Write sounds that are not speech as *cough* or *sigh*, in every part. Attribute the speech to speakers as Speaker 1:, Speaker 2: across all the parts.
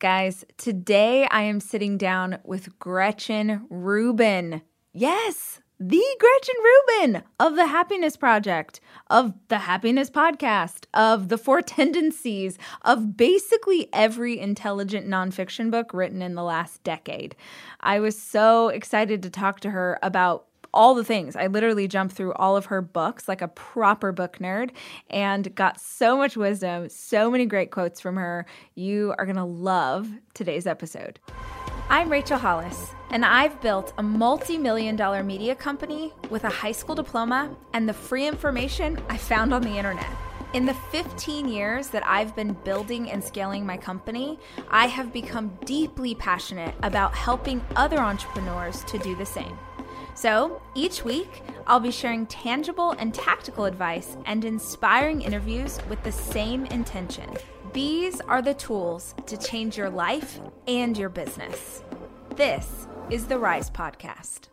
Speaker 1: Guys, today I am sitting down with Gretchen Rubin. Yes, the Gretchen Rubin of the Happiness Project, of the Happiness Podcast, of the Four Tendencies, of basically every intelligent nonfiction book written in the last decade. I was so excited to talk to her about all the things. I literally jumped through all of her books like a proper book nerd and got so much wisdom, so many great quotes from her. You are going to love today's episode. I'm Rachel Hollis, and I've built a multi million dollar media company with a high school diploma and the free information I found on the internet. In the 15 years that I've been building and scaling my company, I have become deeply passionate about helping other entrepreneurs to do the same. So each week, I'll be sharing tangible and tactical advice and inspiring interviews with the same intention. These are the tools to change your life and your business. This is the Rise Podcast.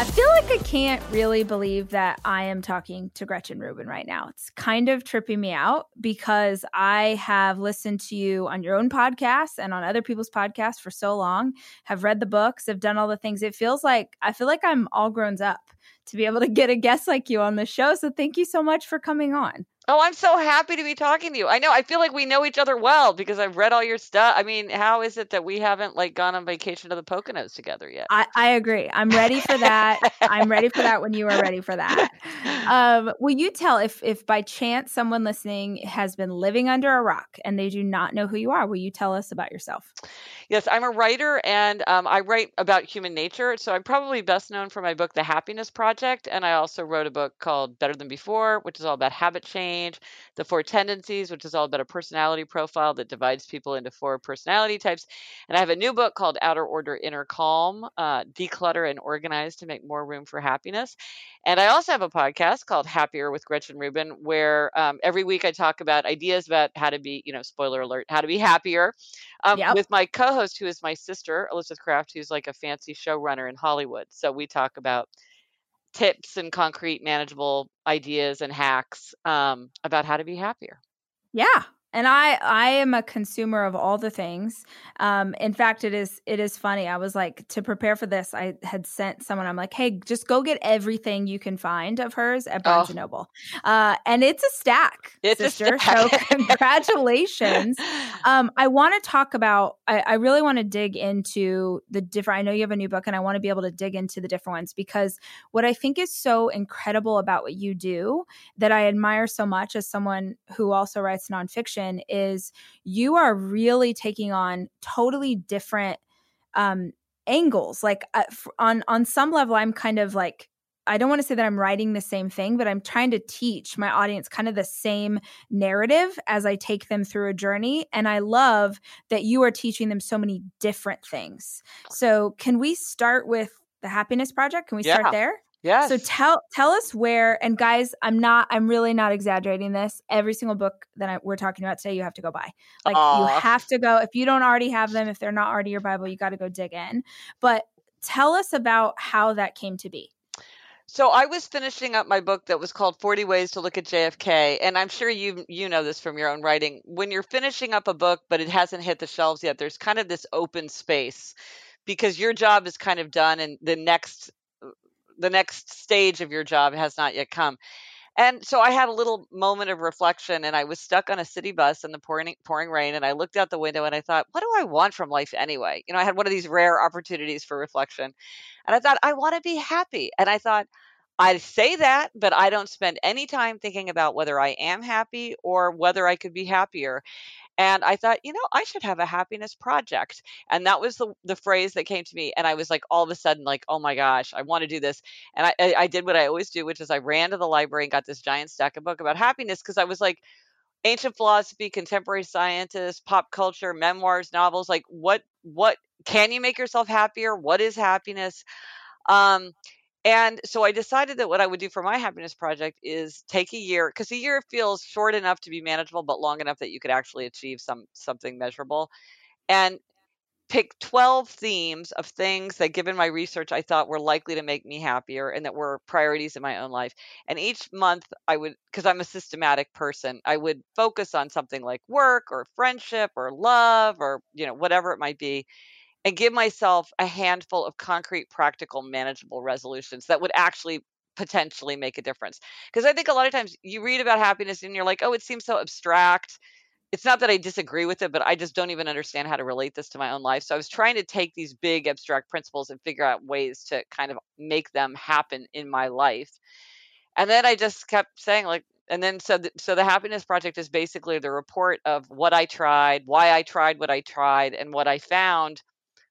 Speaker 1: I feel like I can't really believe that I am talking to Gretchen Rubin right now. It's kind of tripping me out because I have listened to you on your own podcast and on other people's podcasts for so long, have read the books, have done all the things. It feels like I feel like I'm all grown up to be able to get a guest like you on the show. So thank you so much for coming on.
Speaker 2: Oh, I'm so happy to be talking to you. I know I feel like we know each other well because I've read all your stuff. I mean, how is it that we haven't like gone on vacation to the Poconos together yet?
Speaker 1: I, I agree. I'm ready for that. I'm ready for that when you are ready for that. Um, will you tell if if by chance someone listening has been living under a rock and they do not know who you are? Will you tell us about yourself?
Speaker 2: Yes, I'm a writer and um, I write about human nature. So I'm probably best known for my book, The Happiness Project, and I also wrote a book called Better Than Before, which is all about habit change change, the four tendencies, which is all about a personality profile that divides people into four personality types. And I have a new book called Outer Order, Inner Calm uh, Declutter and Organize to Make More Room for Happiness. And I also have a podcast called Happier with Gretchen Rubin, where um, every week I talk about ideas about how to be, you know, spoiler alert, how to be happier um, yep. with my co host, who is my sister, Elizabeth Craft, who's like a fancy showrunner in Hollywood. So we talk about tips and concrete manageable ideas and hacks um, about how to be happier.
Speaker 1: Yeah, and i i am a consumer of all the things. Um in fact it is it is funny. I was like to prepare for this i had sent someone i'm like hey just go get everything you can find of hers at barnes oh. and noble. Uh and it's a stack it's sister. a stack. so *laughs* congratulations. Um i want to talk about I, I really want to dig into the different i know you have a new book and i want to be able to dig into the different ones because what i think is so incredible about what you do that i admire so much as someone who also writes nonfiction is you are really taking on totally different um, angles. Like uh, on on some level, I'm kind of like I don't want to say that I'm writing the same thing, but I'm trying to teach my audience kind of the same narrative as I take them through a journey. And I love that you are teaching them so many different things. So, can we start with the Happiness Project? Can we yeah. start there?
Speaker 2: Yeah.
Speaker 1: So tell tell us where and guys, I'm not I'm really not exaggerating this. Every single book that I, we're talking about today, you have to go buy. Like Aww. you have to go if you don't already have them, if they're not already your Bible, you got to go dig in. But tell us about how that came to be.
Speaker 2: So I was finishing up my book that was called 40 Ways to Look at JFK and I'm sure you you know this from your own writing. When you're finishing up a book but it hasn't hit the shelves yet, there's kind of this open space because your job is kind of done and the next the next stage of your job has not yet come. And so I had a little moment of reflection and I was stuck on a city bus in the pouring pouring rain and I looked out the window and I thought, what do I want from life anyway? You know, I had one of these rare opportunities for reflection. And I thought, I want to be happy. And I thought, I say that, but I don't spend any time thinking about whether I am happy or whether I could be happier. And I thought, you know, I should have a happiness project. And that was the, the phrase that came to me. And I was like, all of a sudden, like, oh my gosh, I want to do this. And I, I, I did what I always do, which is I ran to the library and got this giant stack of book about happiness because I was like, ancient philosophy, contemporary scientists, pop culture, memoirs, novels, like what what can you make yourself happier? What is happiness? Um, and so I decided that what I would do for my happiness project is take a year because a year feels short enough to be manageable, but long enough that you could actually achieve some something measurable. And pick 12 themes of things that given my research I thought were likely to make me happier and that were priorities in my own life. And each month I would cuz I'm a systematic person, I would focus on something like work or friendship or love or you know whatever it might be and give myself a handful of concrete practical manageable resolutions that would actually potentially make a difference. Because I think a lot of times you read about happiness and you're like, "Oh, it seems so abstract." it's not that I disagree with it, but I just don't even understand how to relate this to my own life. So I was trying to take these big abstract principles and figure out ways to kind of make them happen in my life. And then I just kept saying like and then so the, so the happiness project is basically the report of what I tried, why I tried what I tried and what I found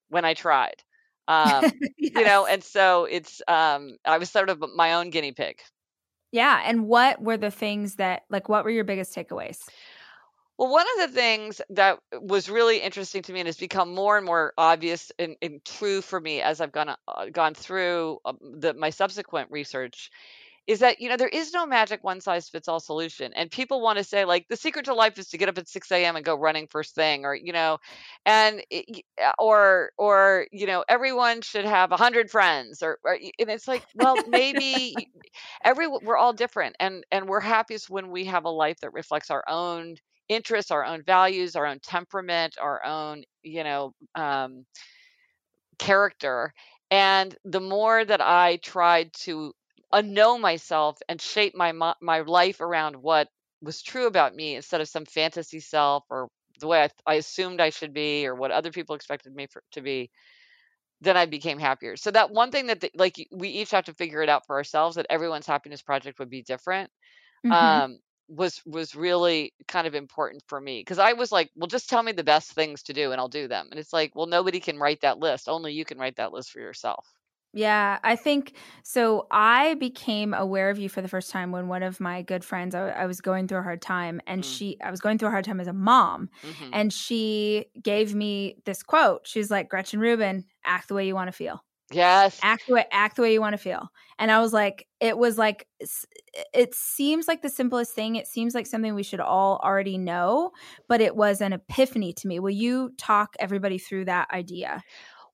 Speaker 2: when I tried. *laughs* Um, yes. you know, and so it's um I was sort of my own guinea pig.
Speaker 1: Yeah, and what were the things that like what were your biggest takeaways?
Speaker 2: Well, one of the things that was really interesting to me and has become more and more obvious and, and true for me as I've gone uh, gone through um, the, my subsequent research is that you know there is no magic one size fits all solution and people want to say like the secret to life is to get up at 6 a.m and go running first thing or you know and uh, or or you know everyone should have a hundred friends or, or and it's like well maybe every we're all different and and we're happiest when we have a life that reflects our own interests, our own values, our own temperament, our own, you know, um, character. And the more that I tried to unknow myself and shape my my life around what was true about me instead of some fantasy self or the way I, I assumed I should be or what other people expected me for, to be, then I became happier. So that one thing that the, like we each have to figure it out for ourselves that everyone's happiness project would be different. Mm-hmm. Um, was was really kind of important for me because I was like, well, just tell me the best things to do and I'll do them. And it's like, well, nobody can write that list. Only you can write that list for yourself.
Speaker 1: Yeah, I think so. I became aware of you for the first time when one of my good friends, I, I was going through a hard time, and mm she, I was going through a hard time as a mom, mm-hmm. and she gave me this quote. She's like, Gretchen Rubin, act the way you want to feel.
Speaker 2: Yes.
Speaker 1: Act the way, act the way you want to feel. And I was like, it was like, it seems like the simplest thing. It seems like something we should all already know, but it was an epiphany to me. Will you talk everybody through that idea?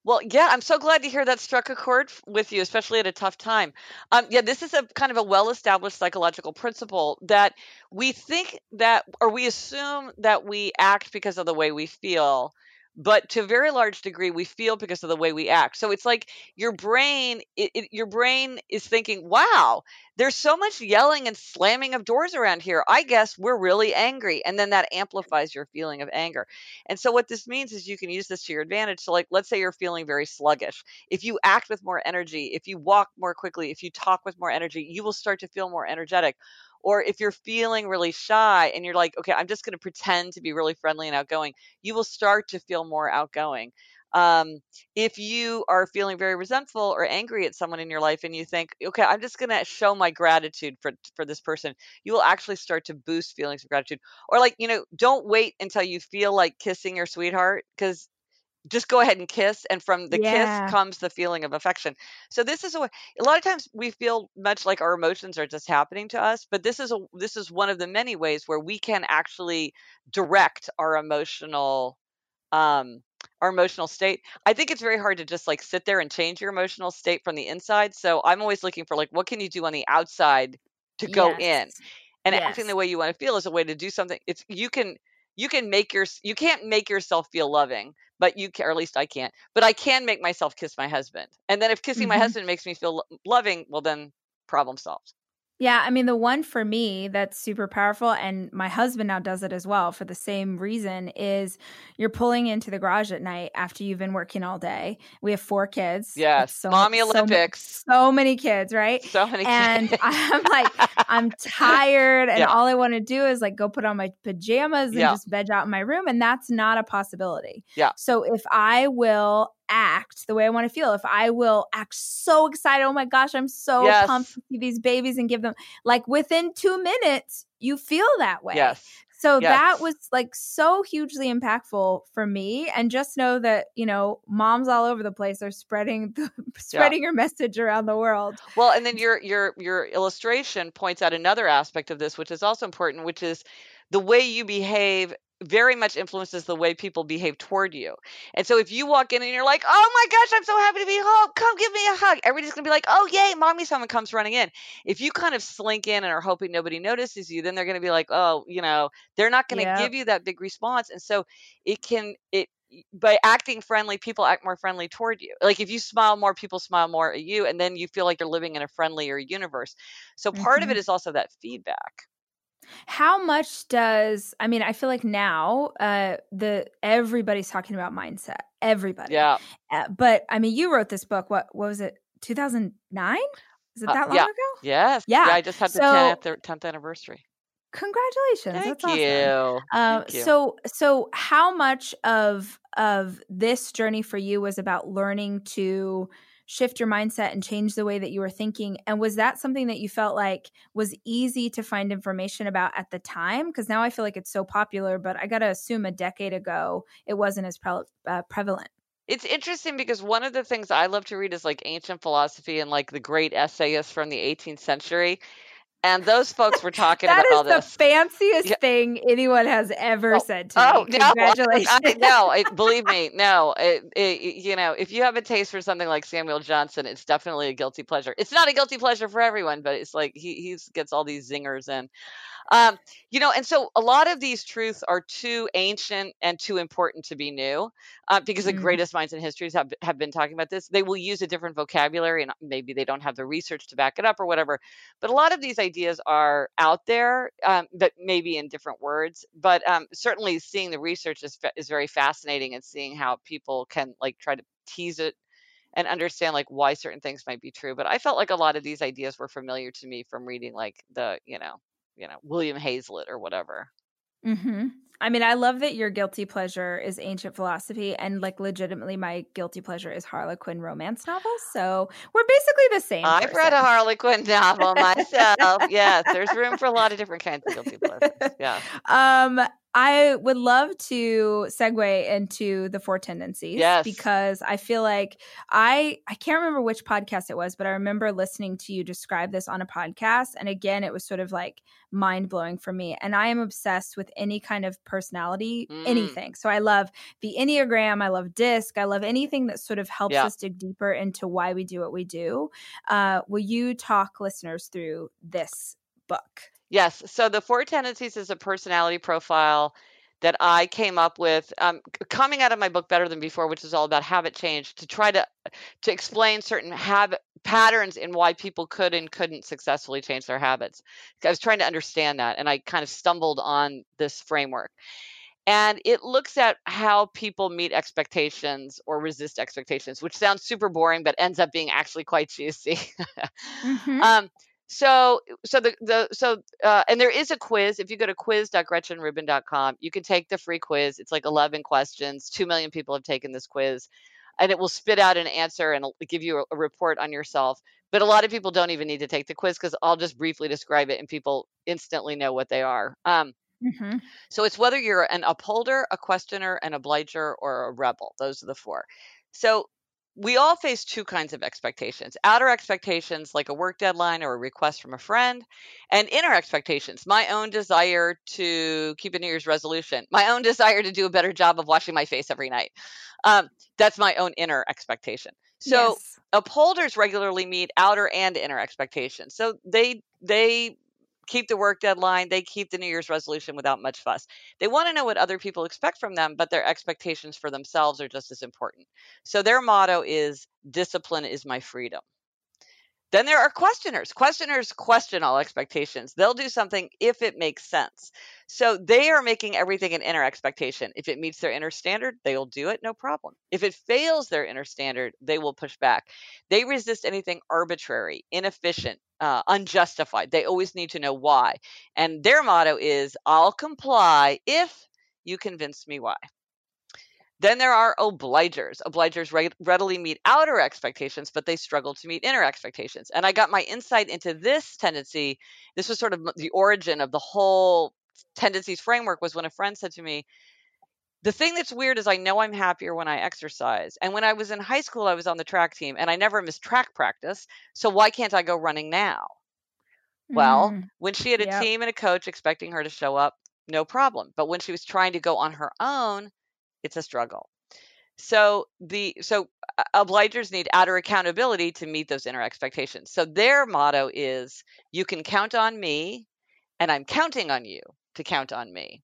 Speaker 2: Well, yeah, I'm so glad to hear that struck a chord with you, especially at a tough time. Um, yeah, this is a kind of a well established psychological principle that we think that, or we assume that we act because of the way we feel but to a very large degree we feel because of the way we act. So it's like your brain it, it, your brain is thinking wow there's so much yelling and slamming of doors around here. I guess we're really angry. And then that amplifies your feeling of anger. And so what this means is you can use this to your advantage. So like let's say you're feeling very sluggish. If you act with more energy if you walk more quickly if you talk with more energy you will start to feel more energetic or if you're feeling really shy and you're like, okay, I'm just going to pretend to be really friendly and outgoing, you will start to feel more outgoing. Um, if you are feeling very resentful or angry at someone in your life and you think, okay, I'm just going to show my gratitude for, for this person, you will actually start to boost feelings of gratitude. Or, like, you know, don't wait until you feel like kissing your sweetheart because just go ahead and kiss and from the yeah. kiss comes the feeling of affection so this is a, a lot of times we feel much like our emotions are just happening to us but this is a this is one of the many ways where we can actually direct our emotional um our emotional state i think it's very hard to just like sit there and change your emotional state from the inside so i'm always looking for like what can you do on the outside to go yes. in and yes. acting the way you want to feel is a way to do something it's you can you can make your you can't make yourself feel loving but you can or at least i can't but i can make myself kiss my husband and then if kissing mm-hmm. my husband makes me feel loving well then problem solved
Speaker 1: yeah, I mean, the one for me that's super powerful, and my husband now does it as well for the same reason is you're pulling into the garage at night after you've been working all day. We have four kids.
Speaker 2: Yes. So, Mommy so, Olympics.
Speaker 1: So, many kids, right?
Speaker 2: So many
Speaker 1: and
Speaker 2: kids.
Speaker 1: And *laughs* I'm like, *laughs* I'm tired, and yeah. all I want to do is like go put on my pajamas and yeah. just veg out in my room. And that's not a possibility.
Speaker 2: Yeah.
Speaker 1: So if I will act the way I want to feel, if I will act so excited, oh my gosh, I'm so yes. pumped to see these babies and give them like within two minutes, you feel that way.
Speaker 2: Yes.
Speaker 1: So yes. that was like so hugely impactful for me. And just know that, you know, moms all over the place are spreading the, *laughs* spreading yeah. your message around the world.
Speaker 2: Well, and then your your your illustration points out another aspect of this, which is also important, which is the way you behave very much influences the way people behave toward you. And so if you walk in and you're like, "Oh my gosh, I'm so happy to be home. Come give me a hug." Everybody's going to be like, "Oh, yay, mommy someone comes running in." If you kind of slink in and are hoping nobody notices you, then they're going to be like, "Oh, you know, they're not going to give you that big response." And so it can it by acting friendly, people act more friendly toward you. Like if you smile more, people smile more at you and then you feel like you're living in a friendlier universe. So part of
Speaker 1: Mhm.
Speaker 2: it is also that feedback.
Speaker 1: How much does I mean, I feel like now uh the everybody's talking about mindset. Everybody.
Speaker 2: Yeah.
Speaker 1: Uh, but I mean, you wrote this book what what was it? 2009? Is it
Speaker 2: Uh,
Speaker 1: that long
Speaker 2: yeah.
Speaker 1: ago?
Speaker 2: Yes.
Speaker 1: Yeah.
Speaker 2: I just had the 10th, 10th anniversary.
Speaker 1: congratulations.
Speaker 2: Thank
Speaker 1: That's awesome.
Speaker 2: you.
Speaker 1: Um,
Speaker 2: Thank you.
Speaker 1: so so how much of of this journey for you was about learning to shift your mindset and change the way that you were thinking? And was that something that you felt like was easy to find information about at the time? Because now i feel like it's so popular but i gotta assume a decade ago it wasn't as pre- uh, prevalent.
Speaker 2: It's interesting because one of the things I love to read is like ancient philosophy and like the great essayists from the 18th century. And those folks were talking
Speaker 1: That
Speaker 2: about
Speaker 1: is
Speaker 2: all
Speaker 1: the
Speaker 2: this.
Speaker 1: fanciest
Speaker 2: Yeah.
Speaker 1: thing anyone has ever
Speaker 2: Oh,
Speaker 1: said to
Speaker 2: Oh
Speaker 1: me
Speaker 2: no! *laughs* I,
Speaker 1: congratulations
Speaker 2: I, no, it, believe me, no. It, it, you know, if you have a taste for something like Samuel Johnson, it's definitely a guilty pleasure. It's not a guilty pleasure for everyone, but it's like he he gets all these zingers in. Um, you know, and so a lot of these truths are too ancient and too important to be new, uh, because the
Speaker 1: Mm.
Speaker 2: greatest minds in history have have been talking about this. They will use a different vocabulary, and maybe they don't have the research to back it up or whatever. But a lot of these ideas are out there, um, but maybe in different words. But um, certainly, seeing the research is is very fascinating, and seeing how people can like try to tease it and understand like why certain things might be true. But I felt like a lot of these ideas were familiar to me from reading like the you know you know William Hazlitt or whatever.
Speaker 1: Hmm I mean, I love that your guilty pleasure is ancient philosophy, and like legitimately, my guilty pleasure is Harlequin romance novels. So we're basically the same.
Speaker 2: I've read a. Harlequin novel myself. *laughs* yes, there's room for a lot of different kinds of guilty pleasures. Yeah.
Speaker 1: um, I would love to segue into the four tendencies
Speaker 2: Yes.
Speaker 1: because I feel like I I can't remember which podcast it was, but I remember listening to you describe this on a podcast, and again, it was sort of like mind blowing for me. And I am obsessed with any kind of personality,
Speaker 2: Mm.
Speaker 1: anything. So I love the Enneagram, I love DISC, I love anything that sort of helps
Speaker 2: Yeah.
Speaker 1: us dig deeper into why we do what we do. Uh, will you talk listeners through this book?
Speaker 2: Yes. So the four tendencies is a personality profile that I came up with um, coming out of my book Better Than Before, which is all about habit change, to try to to explain certain habit patterns in why people could and couldn't successfully change their habits. I was trying to understand that, and I kind of stumbled on this framework. And it looks at how people meet expectations or resist expectations, which sounds super boring, but ends up being actually quite juicy. *laughs*
Speaker 1: Mhm.
Speaker 2: um, so so the the so uh, and there is a quiz if you go to quiz.gretchenrubin.com you can take the free quiz it's like 11 questions 2 million people have taken this quiz and it will spit out an answer and give you a, a report on yourself but a lot of people don't even need to take the quiz because i'll just briefly describe it and people instantly know what they are um,
Speaker 1: Mhm.
Speaker 2: so it's whether you're an upholder, a questioner, an obliger, or a rebel. Those are the four. So we all face two kinds of expectations outer expectations, like a work deadline or a request from a friend, and inner expectations, my own desire to keep a New Year's resolution, my own *laughs* desire to do a better job of washing my face every night. Um, that's my own inner expectation. So
Speaker 1: yes.
Speaker 2: upholders regularly meet outer and inner expectations. So they they keep the work deadline, they keep the New Year's resolution without much fuss. They want to know what other people expect from them, but their expectations for themselves are just as important. So their motto is discipline is my freedom. Then there are questioners. Questioners question all expectations. They'll do something if it makes sense. So they are making everything an inner expectation. If it meets their inner standard, they will do it, no problem. If it fails their inner standard, they will push back. They resist anything arbitrary, inefficient, uh, unjustified. They always need to know why. And their motto is I'll comply if you convince me why. Then there are obligers. Obligers re- readily meet outer expectations, but they struggle to meet inner expectations. And I got my insight into this tendency. This was sort of the origin of the whole tendencies framework was when a friend said to me, the thing that's weird is I know I'm happier when I exercise. And when I was in high school, I was on the track team and I never missed track practice. So why can't I go running now? Well,
Speaker 1: Mm,
Speaker 2: when she had a
Speaker 1: yep.
Speaker 2: team and a coach expecting her to show up, no problem. But when she was trying to go on her own, it's a struggle. So the so obligers need outer accountability to meet those inner expectations. So their motto is you can count on me and I'm counting on you to count on me.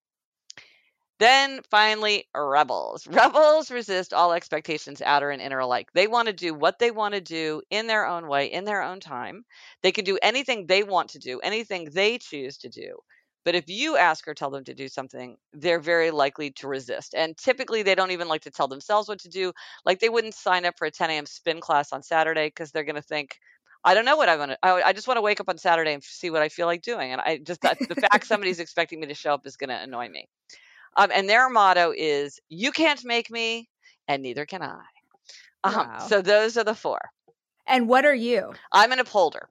Speaker 2: Then finally, rebels. *laughs* Rebels resist all expectations, outer and inner alike. They want to do what they want to do in their own way, in their own time. They can do anything they want to do, anything they choose to do. But if you ask or tell them to do something, they're very likely to resist. And typically, they don't even like to tell themselves what to do. Like they wouldn't sign up for a 10 a.m. spin class on Saturday because they're going to think, I don't know what I want to. I, I just want to wake up on Saturday and see what I feel like doing. And I just the fact *laughs* somebody's expecting me to show up is going to annoy me. Um, and their motto is, "You can't make me, and neither can I." Um, wow. So those are the four.
Speaker 1: And what are you?
Speaker 2: I'm an upholder.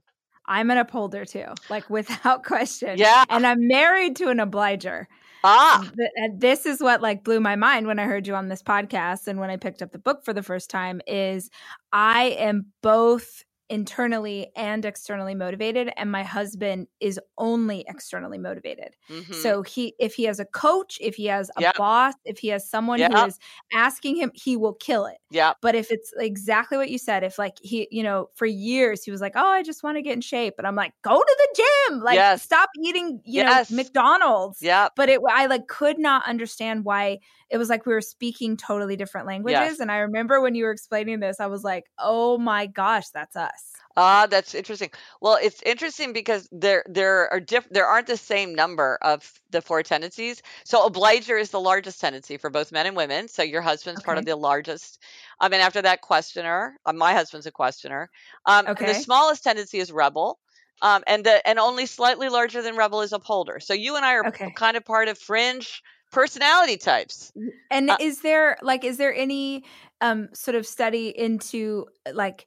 Speaker 1: I'm an upholder too, like without *laughs* question.
Speaker 2: Yeah.
Speaker 1: And I'm married to an obliger.
Speaker 2: Ah.
Speaker 1: And this is what like blew my mind when I heard you on this podcast and when I picked up the book for the first time is I am both internally and externally motivated and my husband is only externally motivated mm-hmm. so he if he has a coach if he has a yep. boss if he has someone yep. who is asking him he will kill it
Speaker 2: yeah
Speaker 1: but if it's exactly what you said if like he you know for years he was like oh i just want to get in shape and i'm like go to the gym like yes. stop eating you yes. know mcdonald's
Speaker 2: yeah
Speaker 1: but it i like could not understand why it was like we were speaking totally different languages. Yes. And I remember when you were explaining this, I was like, oh my gosh, that's us.
Speaker 2: Ah, that's interesting. Well, it's interesting because there there are diff- there aren't the same number of the four tendencies. So obliger is the largest tendency for both men and women. So your husband's okay. part of the largest. I mean, after that, questioner. Uh, my husband's a questioner. Um, okay. The smallest tendency is rebel. Um, and the and only slightly larger than rebel is upholder. So you and I are okay. kind of part of fringe personality types.
Speaker 1: And uh, is there like is there any um sort of study into like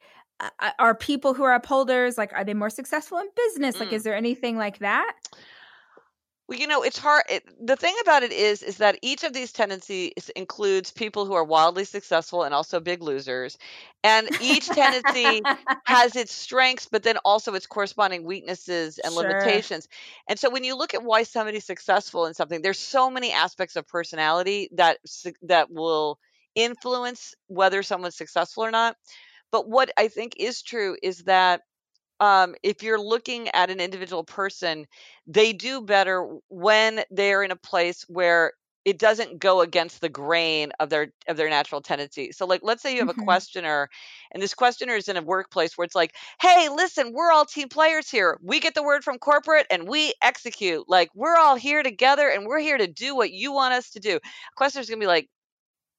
Speaker 1: are people who are upholders like are they more successful in business? Like mm. is there anything like that?
Speaker 2: Well, you know, it's hard. It, the thing about it is, is that each of these tendencies includes people who are wildly successful and also big losers, and each tendency *laughs* has its strengths, but then also its corresponding weaknesses and sure. limitations. And so, when you look at why somebody's successful in something, there's so many aspects of personality that that will influence whether someone's successful or not. But what I think is true is that um, if you're looking at an individual person, they do better when they're in a place where it doesn't go against the grain of their of their natural tendency. So like let's say you have mm-hmm. a questioner and this questioner is in a workplace where it's like, "Hey, listen, we're all team players here. We get the word from corporate and we execute. Like we're all here together and we're here to do what you want us to do." Questioner's going to be like,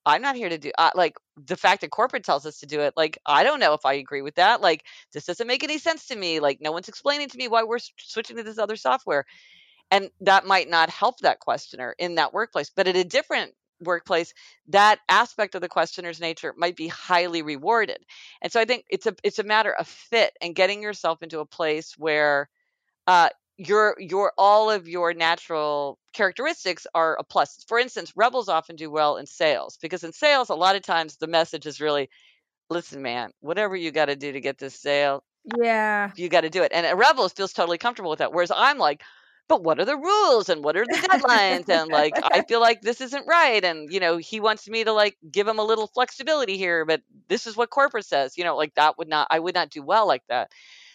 Speaker 2: I'm not here to do uh, like the fact that corporate tells us to do it. Like, I don't know if I agree with that. Like, this doesn't make any sense to me. Like, no one's explaining to me why we're switching to this other software. And that might not help that questioner in that workplace. But at a different workplace, that aspect of the questioner's nature might be highly rewarded. And so I think it's a it's a matter of fit and getting yourself into a place where uh, your your all of your natural characteristics are a plus. For instance, rebels often do well in sales because in sales a lot of times the message is really listen man, whatever you got to do to get this sale,
Speaker 1: yeah.
Speaker 2: You got to do it. And a rebel feels totally comfortable with that whereas I'm like but what are the rules and what are the deadlines and like I feel like this isn't right and you know he wants me to like give him a little flexibility here but this is what corporate says you know like that would not I would not do well like that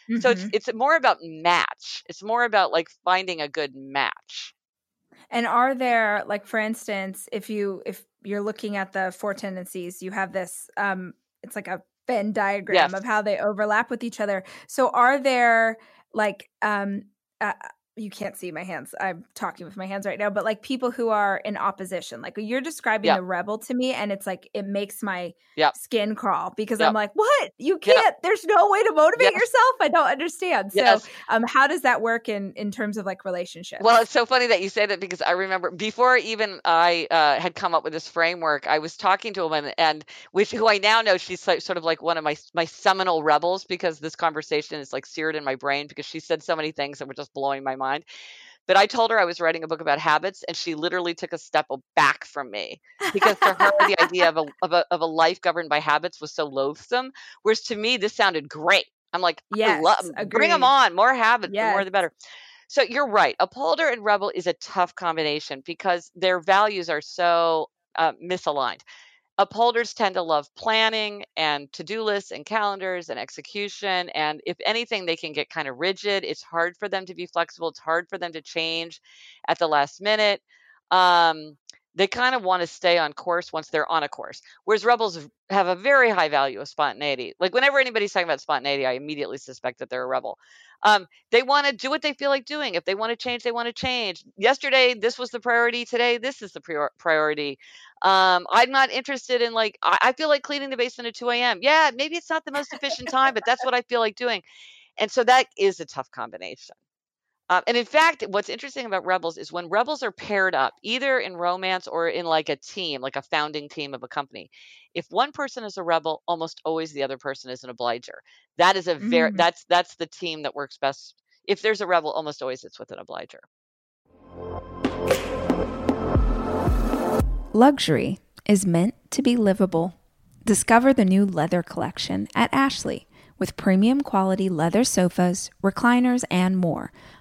Speaker 2: Mm-hmm. So it's mm-hmm. it's more about match. It's more about like finding a good match.
Speaker 1: And are there like for instance, if you if you're looking at the four tendencies, you have this um it's like a Venn diagram yes. of how they overlap with each other. So are there like um uh, you can't see my hands. I'm talking with my hands right now, but like people who are in opposition, like you're describing yep. the rebel to me, and it's like it makes my
Speaker 2: yep.
Speaker 1: skin crawl because yep. I'm like, what? You can't. There's no way to motivate yourself. I don't understand. So, yes. um, how does that work in in terms of like relationships?
Speaker 2: Well, it's so funny that you say that because I remember before even I uh, had come up with this framework, I was talking to a woman, and which who I now know she's sort of like one of my my seminal rebels because this conversation is like seared in my brain because she said so many things that were just blowing my mind. But I told her I was writing a book about habits, and she literally took a step back from me because for her, the idea of a, *laughs* of a of a life governed by habits was so loathsome. Whereas to me, this sounded great. I'm like,
Speaker 1: yes,
Speaker 2: love, bring them on, more habits, yes. the more the better. So you're right. Upholder and rebel is a tough combination because their values are so uh, misaligned. Upholders tend to love planning and to do lists and calendars and execution. And if anything, they can get kind of rigid. It's hard for them to be flexible, it's hard for them to change at the last minute. Um, they kind of want to stay on course once they're on a course. Whereas rebels have a very high value of spontaneity. Like whenever anybody's talking about spontaneity, I immediately suspect that they're a rebel. Um, they want to do what they feel like doing. If they want to change, they want to change. Yesterday, this was the priority. Today, this is the prior- priority. Um, I'm not interested in like, I, I feel like cleaning the basement at 2 a.m. Yeah, maybe it's not the most efficient time, but that's what I feel like doing. And so that is a tough combination. Um, and in fact, what's interesting about rebels is when rebels are paired up, either in romance or in like a team, like a founding team of a company. If one person is a rebel, almost always the other person is an obliger. That is a very mm. that's that's the team that works best. If there's a rebel, almost always it's with an obliger.
Speaker 1: Luxury is meant to be livable. Discover the new leather collection at Ashley with premium quality leather sofas, recliners, and more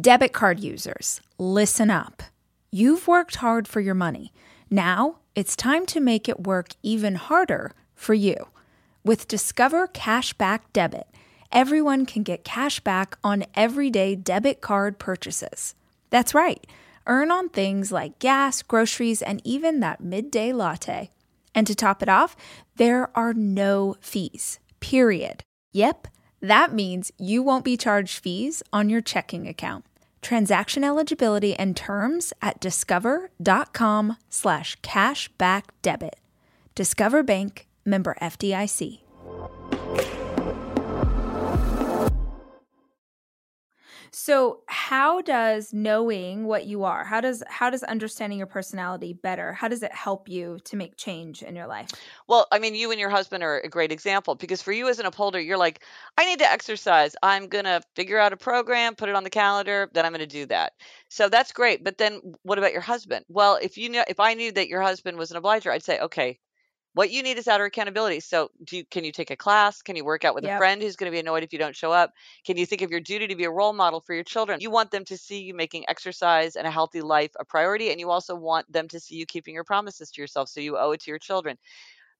Speaker 1: Debit card users, listen up. You've worked hard for your money. Now it's time to make it work even harder for you. With Discover Cashback Debit, everyone can get cash back on everyday debit card purchases. That's right, earn on things like gas, groceries, and even that midday latte. And to top it off, there are no fees, period. Yep, that means you won't be charged fees on your checking account. Transaction eligibility and terms at discover.com slash cashback debit. Discover Bank, member FDIC. So, how does knowing what you are, how does how does understanding your personality better, how does it help you to make change in your life?
Speaker 2: Well, I mean, you and your husband are a great example because for you as an upholder, you're like, I need to exercise. I'm going to figure out a program, put it on the calendar, then I'm going to do that. So that's great. But then what about your husband? Well, if you know if I knew that your husband was an obliger, I'd say, okay, what you need is outer accountability. So, do you, can you take a class? Can you work out with yep. a friend who's going to be annoyed if you don't show up? Can you think of your duty to be a role model for your children? You want them to see you making exercise and a healthy life a priority, and you also want them to see you keeping your promises to yourself. So, you owe it to your children.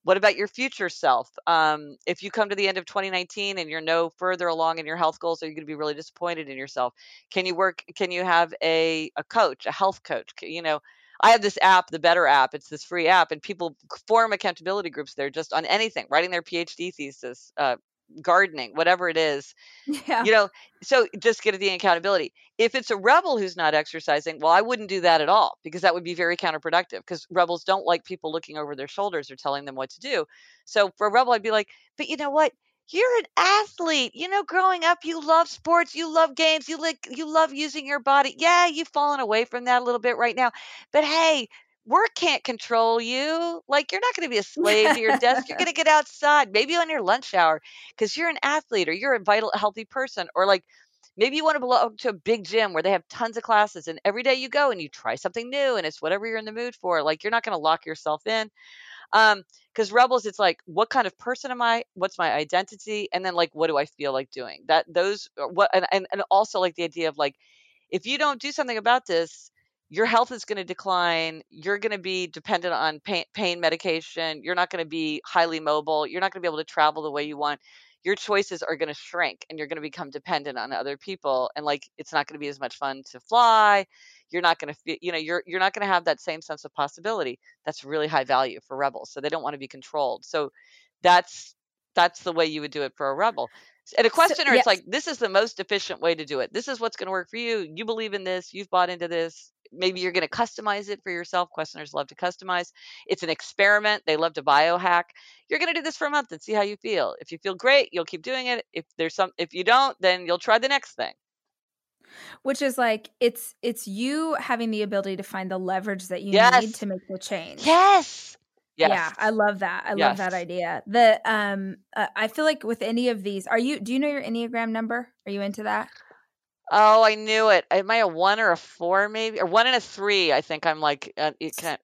Speaker 2: What about your future self? Um, if you come to the end of 2019 and you're no further along in your health goals, are you going to be really disappointed in yourself? Can you work? Can you have a a coach, a health coach? You know, I have this app, the Better app. It's this free app, and people form accountability groups there just on anything, writing their PhD thesis, uh, gardening, whatever it is. Yeah. You know, so just get the accountability. If it's a rebel who's not exercising, well, I wouldn't do that at all because that would be very counterproductive because rebels don't like people looking over their shoulders or telling them what to do. So for a rebel, I'd be like, but you know what? You're an athlete. You know, growing up, you love sports, you love games, you like you love using your body. Yeah, you've fallen away from that a little bit right now. But hey, work can't control you. Like you're not going to be a slave to your desk. You're *laughs* going to get outside, maybe on your lunch hour, because you're an athlete or you're a vital, healthy person, or like maybe you want to belong to a big gym where they have tons of classes, and every day you go and you try something new, and it's whatever you're in the mood for. Like you're not going to lock yourself in. Um, because rebels, it's like, what kind of person am I? What's my identity? And then like, what do I feel like doing? That those uh, what and and, and also like the idea of like, if you don't do something about this, your health is going to decline. You're going to be dependent on pain, pain medication. You're not going to be highly mobile. You're not going to be able to travel the way you want. Your choices are going to shrink and you're going to become dependent on other people. And like, it's not going to be as much fun to fly you're not going to feel you know you're you're not going to have that same sense of possibility that's really high value for rebels so they don't want to be controlled so that's that's the way you would do it for a rebel and a questioner so, yes. it's like this is the most efficient way to do it this is what's going to work for you you believe in this you've bought into this maybe you're going to customize it for yourself. Questioners love to customize. It's an experiment. They love to biohack. You're going to do this for a month and see how you feel. If you feel great, you'll keep doing it. If there's some if you don't, then you'll try the next thing
Speaker 1: which is like it's it's you having the ability to find the leverage that you
Speaker 2: yes.
Speaker 1: need to make the change
Speaker 2: yes Yes.
Speaker 1: Yeah, I love that. I
Speaker 2: yes.
Speaker 1: love that idea. The um, uh, I feel like with any of these, are you? Do you know your enneagram number? Are you into that?
Speaker 2: Oh, I knew it. Am I a one or a four, maybe, or one and a three? I think I'm like uh,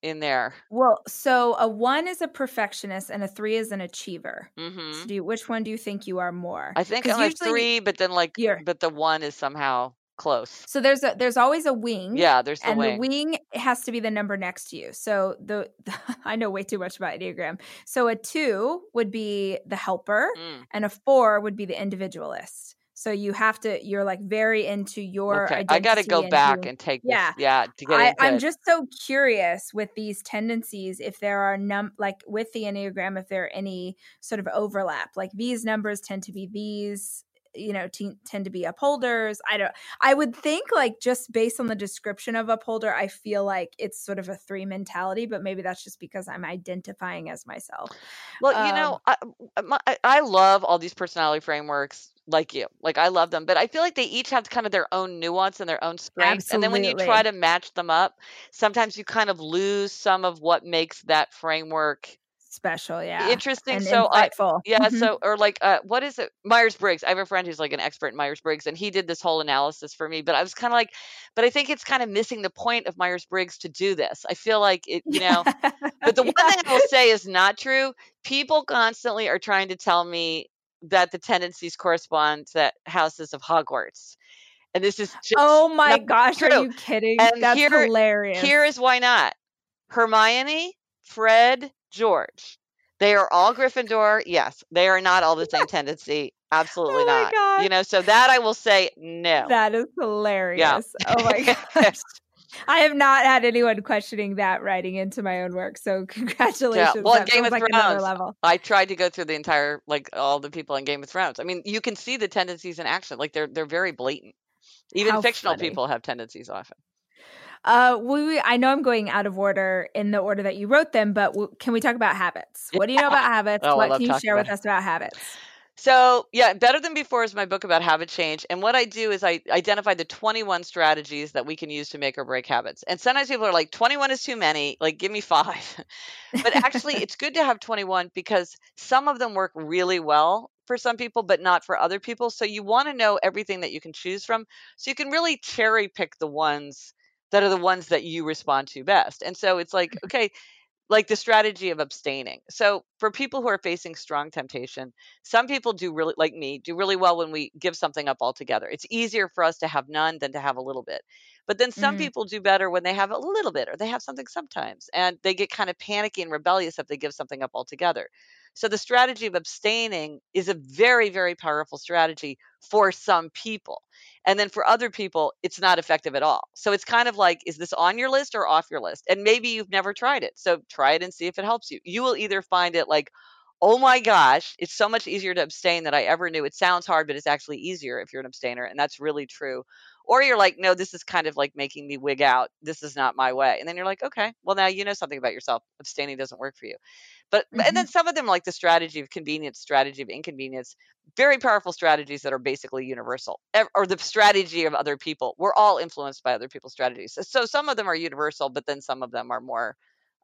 Speaker 2: in there.
Speaker 1: Well, so a one is a perfectionist, and a three is an achiever.
Speaker 2: Mm-hmm.
Speaker 1: So do you, which one do you think you are more?
Speaker 2: I think I'm a three, but then like, but the one is somehow close.
Speaker 1: So there's a there's always a wing.
Speaker 2: Yeah, there's the
Speaker 1: and
Speaker 2: wing.
Speaker 1: the wing has to be the number next to you. So the, the *laughs* I know way too much about Enneagram. So a two would be the helper,
Speaker 2: Mm.
Speaker 1: and a four would be the individualist. So you have to you're like very into your
Speaker 2: Okay, I got to go
Speaker 1: and
Speaker 2: back
Speaker 1: who-
Speaker 2: and take
Speaker 1: Yeah.
Speaker 2: this. Yeah, to get
Speaker 1: I,
Speaker 2: into
Speaker 1: I'm
Speaker 2: it.
Speaker 1: just so curious with these tendencies if there are num like with the enneagram if there are any sort of overlap. Like these numbers tend to be these, you know, te- tend to be upholders. I don't. I would think like just based on the description of upholder, I feel like it's sort of a three mentality, but maybe that's just because I'm identifying as myself.
Speaker 2: Well, you um, know, I, uh, my, I- I love all these personality frameworks like you. Like I love them, but I feel like they each have kind of their own nuance and their own strengths. absolutely. And then when you try to match them up, sometimes you kind of lose some of what makes that framework
Speaker 1: Special, yeah,
Speaker 2: interesting.
Speaker 1: and
Speaker 2: so I
Speaker 1: insightful.
Speaker 2: yeah,
Speaker 1: Mhm.
Speaker 2: so or like uh what is it? Myers Briggs. I have a friend who's like an expert in Myers Briggs and he did this whole analysis for me, but I was kind of like but I think it's kind of missing the point of Myers Briggs to do this. I feel like it, you know, *laughs* but the one thing I will say is not true. People constantly are trying to tell me that the tendencies correspond to that houses of Hogwarts. And this is just
Speaker 1: Oh my gosh, are you kidding?
Speaker 2: And
Speaker 1: That's
Speaker 2: here-
Speaker 1: hilarious.
Speaker 2: Here is why not. Hermione, Fred, George. They are all Gryffindor. Yes, they are not all the same tendency. *laughs* Absolutely
Speaker 1: Oh
Speaker 2: not.
Speaker 1: God.
Speaker 2: You know, so that I will say no.
Speaker 1: That is hilarious. Oh my *laughs* gosh. I have not had anyone questioning that writing into my own work. So congratulations.
Speaker 2: Well,
Speaker 1: that
Speaker 2: Game of
Speaker 1: like
Speaker 2: Thrones,
Speaker 1: level.
Speaker 2: I tried to go through the entire like all the people in Game of Thrones. I mean, you can see the tendencies in action. Like they're they're very blatant. Even
Speaker 1: How
Speaker 2: fictional
Speaker 1: funny.
Speaker 2: people have tendencies often.
Speaker 1: Uh, we, I know I'm going out of order in the order that you wrote them, but w- can we talk about habits? What do you know about *laughs* habits?
Speaker 2: Oh,
Speaker 1: what can you share with us about habits?
Speaker 2: So, yeah, Better Than Before is my book about habit change. And what I do is I identify the 21 strategies that we can use to make or break habits. And sometimes people are like, 21 is too many. Like, give me five. *laughs* but actually, it's good to have 21 because some of them work really well for some people, but not for other people. So, you want to know everything that you can choose from. So, you can really cherry pick the ones that are the ones that you respond to best. And so, it's like, mm-hmm. okay, like the strategy of abstaining. So for people who are facing strong temptation, some people do really like me, do really well when we give something up altogether. It's easier for us to have none than to have a little bit. But then some
Speaker 1: Mhm.
Speaker 2: people do better when they have a little bit or they have something sometimes and they get kind of panicky and rebellious if they give something up altogether. So the strategy of abstaining is a very very powerful strategy for some people. And then for other people, it's not effective at all. So it's kind of like, is this on your list or off your list? And maybe you've never tried it. So try it and see if it helps you. You will either find it like, oh my gosh, it's so much easier to abstain than I ever knew. It sounds hard, but it's actually easier if you're an abstainer. And that's really true. Or you're like, no, this is kind of like making me wig out. This is not my way. And then you're like, okay, well, now you know something about yourself. Abstaining doesn't work for you. But, and then some of them, like the strategy of convenience, strategy of inconvenience, very powerful strategies that are basically universal or the strategy of other people we're all influenced by other people's strategies so, so some of them are universal but then some of them are more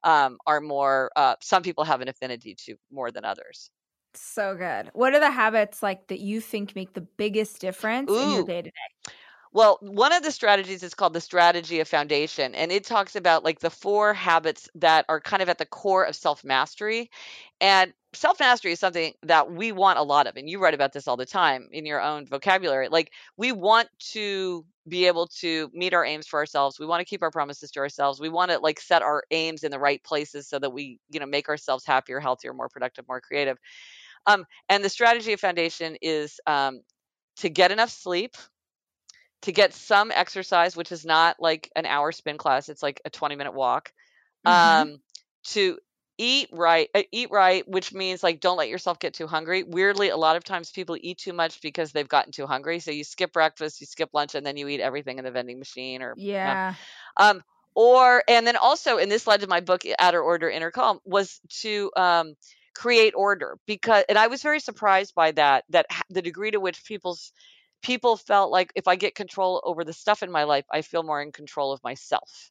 Speaker 2: um, are more uh, some people have an affinity to more than others
Speaker 1: So good. What are the habits like that you think make the biggest difference in your day to day?
Speaker 2: Well one of the strategies is called the strategy of foundation and it talks about like the four habits that are kind of at the core of self mastery and self mastery is something that we want a lot of and you write about this all the time in your own vocabulary like we want to be able to meet our aims for ourselves we want to keep our promises to ourselves we want to like set our aims in the right places so that we you know make ourselves happier healthier more productive more creative. Um, and the strategy of foundation is um, to get enough sleep to get some exercise which is not like an hour spin class it's like a 20 minute walk
Speaker 1: Mhm.
Speaker 2: um, to eat right uh, eat right which means like don't let yourself get too hungry weirdly a lot of times people eat too much because they've gotten too hungry so you skip breakfast you skip lunch and then you eat everything in the vending machine or
Speaker 1: yeah
Speaker 2: um or and then also and this led to my book outer order inner calm was to um create order because and i was very surprised by that that the degree to which people's people felt like if i get control over the stuff in my life i feel more in control of myself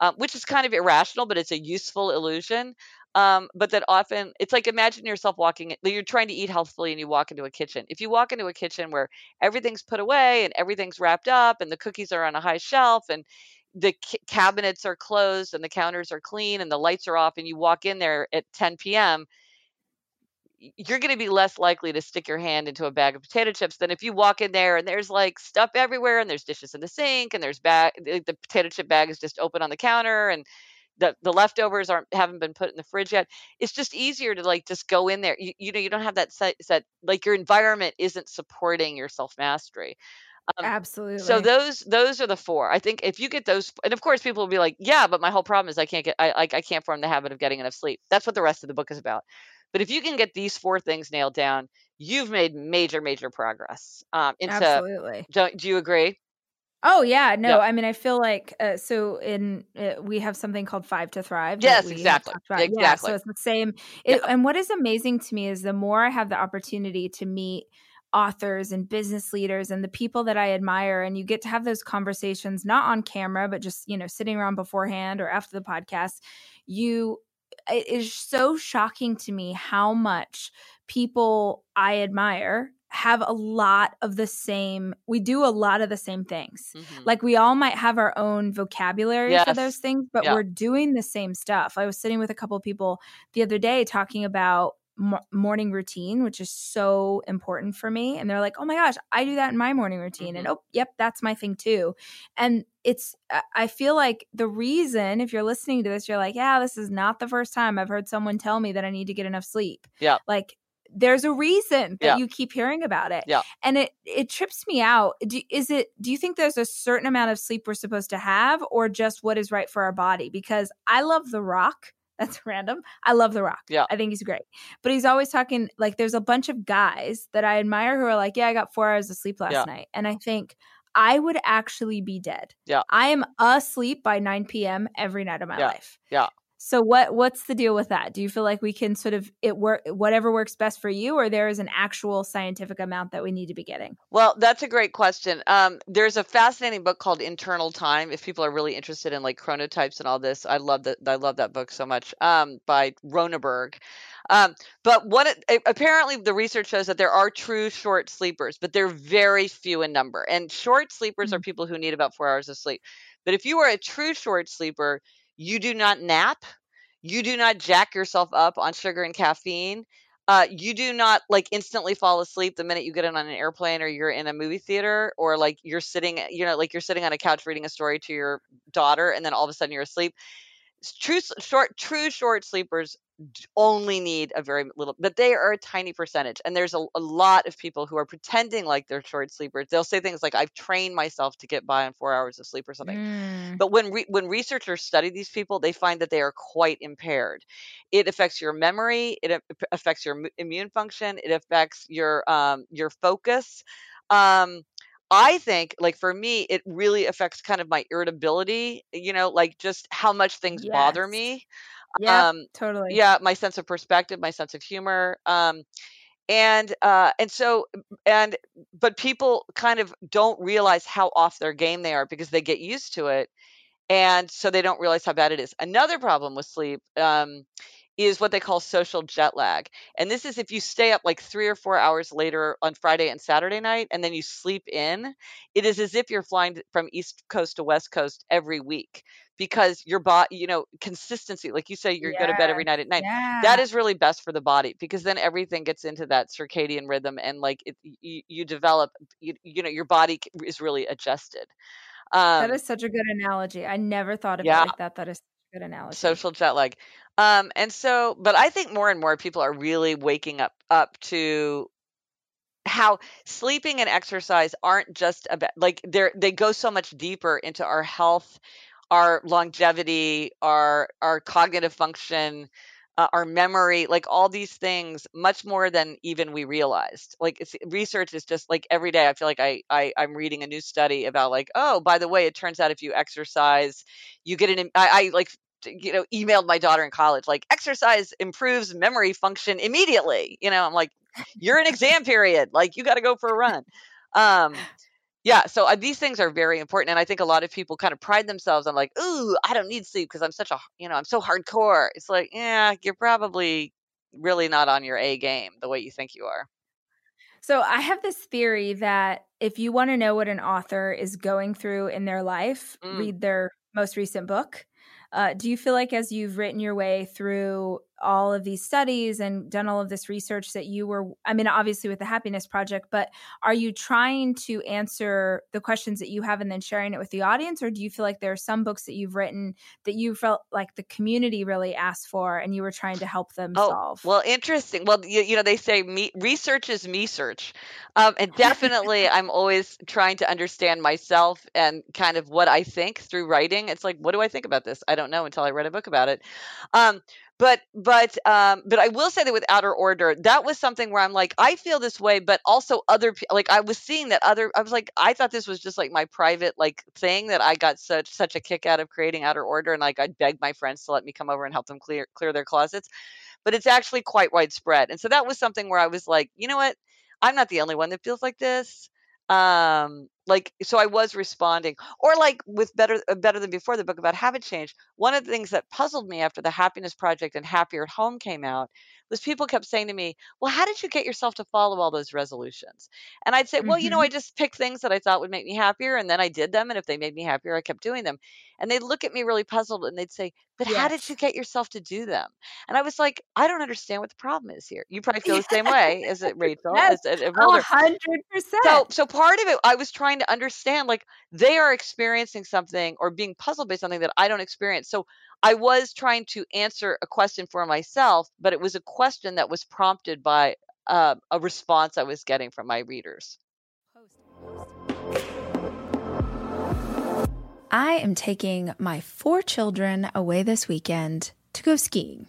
Speaker 2: um, which is kind of irrational, but it's a useful illusion. Um, but that often it's like imagine yourself walking, you're trying to eat healthfully and you walk into a kitchen. If you walk into a kitchen where everything's put away and everything's wrapped up and the cookies are on a high shelf and the c- cabinets are closed and the counters are clean and the lights are off and you walk in there at 10 p.m you're going to be less likely to stick your hand into a bag of potato chips than if you walk in there and there's like stuff everywhere and there's dishes in the sink and there's bag the potato chip bag is just open on the counter and the, the leftovers aren't haven't been put in the fridge yet it's just easier to like just go in there you, you know you don't have that set, set like your environment isn't supporting your self mastery
Speaker 1: um, Absolutely.
Speaker 2: So those those are the four. I think if you get those, and of course people will be like, yeah, but my whole problem is I can't get I like I can't form the habit of getting enough sleep. That's what the rest of the book is about. But if you can get these four things nailed down, you've made major, major progress. Um, into,
Speaker 1: Absolutely.
Speaker 2: Do, do you agree?
Speaker 1: Oh yeah, no. Yeah. I mean, I feel like uh, so in uh, we have something called Five to Thrive.
Speaker 2: Yes, exactly, exactly.
Speaker 1: Yeah, so it's the same. It, yeah. And what is amazing to me is the more I have the opportunity to meet authors and business leaders and the people that I admire, and you get to have those conversations not on camera, but just you know sitting around beforehand or after the podcast. You it is so shocking to me how much people I admire have a lot of the same we do a lot of the same things mm-hmm. like we all might have our own vocabulary yes. for those things but yeah. we're doing the same stuff i was sitting with a couple people the other day talking about morning routine, which is so important for me. And they're like, oh my gosh, I do that in my morning routine. Mm-hmm. And oh, yep, that's my thing too. And it's, I feel like the reason, if you're listening to this, you're like, yeah, this is not the first time I've heard someone tell me that I need to get enough sleep.
Speaker 2: Yeah.
Speaker 1: Like, there's a reason that yeah. you keep hearing about it.
Speaker 2: Yeah.
Speaker 1: And it it trips me out. Do, is it do you think there's a certain amount of sleep we're supposed to have or just what is right for our body? Because I love The Rock that's *laughs* random. I love The Rock.
Speaker 2: Yeah.
Speaker 1: I think he's great. But he's always talking like there's a bunch of guys that I admire who are like, Yeah, I got four hours of sleep last yeah. night. And I think I would actually be dead.
Speaker 2: Yeah.
Speaker 1: I am asleep by 9 p.m. every night of my
Speaker 2: yeah.
Speaker 1: life.
Speaker 2: Yeah.
Speaker 1: So what what's the deal with that? Do you feel like we can sort of it work whatever works best for you, or there is an actual scientific amount that we need to be getting?
Speaker 2: Well, that's a great question. Um, there's a fascinating book called Internal Time. If people are really interested in like chronotypes and all this, I love that. I love that book so much. Um, by Roenneberg. Um, but what it, apparently the research shows that there are true short sleepers, but they're very few in number. And short sleepers mm-hmm. are people who need about four hours of sleep. But if you are a true short sleeper, you do not nap. You do not jack yourself up on sugar and caffeine. Uh, you do not like instantly fall asleep the minute you get in on an airplane or you're in a movie theater or like you're sitting, you know, like you're sitting on a couch reading a story to your daughter and then all of a sudden you're asleep. True short, true short sleepers only need a very little, but they are a tiny percentage. And there's a, a, lot of people who are pretending like they're short sleepers. They'll say things like, "I've trained myself to get by on four hours of sleep or something." Mm. But when re- when researchers study these people, they find that they are quite impaired. It affects your memory. It affects your immune function. It affects your um, your focus. Um, I think, like for me, it really affects kind of my irritability. You know, like just how much things yes. bother me.
Speaker 1: Yeah, um, totally.
Speaker 2: Yeah, my sense of perspective, my sense of humor. Um, and uh, and so and but people kind of don't realize how off their game they are because they get used to it, and so they don't realize how bad it is. Another problem with sleep um, is what they call social jet lag. And this is if you stay up like three or four hours later on Friday and Saturday night and then you sleep in, it is as if you're flying from East Coast to West Coast every week because your body, you know, consistency, like you say, you're yeah. go to bed every night at night. Yeah. That is really best for the body because then everything gets into that circadian rhythm and like it, you, you develop, you, you know, your body is really adjusted.
Speaker 1: Um, that is such a good analogy. I never thought of yeah. it like that. That is good analogy.
Speaker 2: Social jet lag. Um, and so, but I think more and more people are really waking up up to how sleeping and exercise aren't just about like they're they go so much deeper into our health our longevity, our our cognitive function, uh, our memory, like all these things, much more than even we realized. Like research is just like every day. I feel like I, I I'm reading a new study about like, oh, by the way, it turns out if you exercise, you get an. I, I like you know emailed my daughter in college like exercise improves memory function immediately you know i'm like you're in exam period like you got to go for a run um yeah so uh, these things are very important and i think a lot of people kind of pride themselves on like ooh i don't need sleep because i'm such a you know i'm so hardcore. It's like yeah you're probably really not on your a game the way you think you are.
Speaker 1: So i have this theory that if you want to know what an author is going through in their life mm. read their most recent book. Uh, do you feel like as you've written your way through all of these studies and done all of this research that you were i mean obviously with the happiness project but are you trying to answer the questions that you have and then sharing it with the audience? Or do you feel like there are some books that you've written that you felt like the community really asked for and you were trying to help them oh, solve?
Speaker 2: well interesting. Well you, you know they say me, research is me search. Um, and definitely *laughs* i'm always trying to understand myself and kind of what i think through writing. It's like what do i think about this? I don't know until i read a book about it. Um, but but um but i will say that with outer order that was something where i'm like i feel this way but also other like i was seeing that other i was like i thought this was just like my private like thing that i got such such a kick out of creating outer order and like i begged my friends to let me come over and help them clear clear their closets. But it's actually quite widespread and so that was something where i was like you know what? I'm not the only one that feels like this. Um like so i was responding or like with better uh, better than before the book about habit change one of the things that puzzled me after the happiness project and happier at home came out was people kept saying to me well how did you get yourself to follow all those resolutions? And i'd say well you know i mm-hmm. just picked things that i thought would make me happier and then i did them and if they made me happier i kept doing them. And they'd look at me really puzzled and they'd say but yes. how did you get yourself to do them? And i was like i don't understand what the problem is here. You probably feel the same *laughs* way as it rachel?
Speaker 1: Yes, as, as 100%
Speaker 2: so so part of it i was trying to understand like they are experiencing something or being puzzled by something that i don't experience. So i was trying to answer a question for myself but it was a question that was prompted by uh, a response i was getting from my readers.
Speaker 1: I am taking my four children away this weekend to go skiing.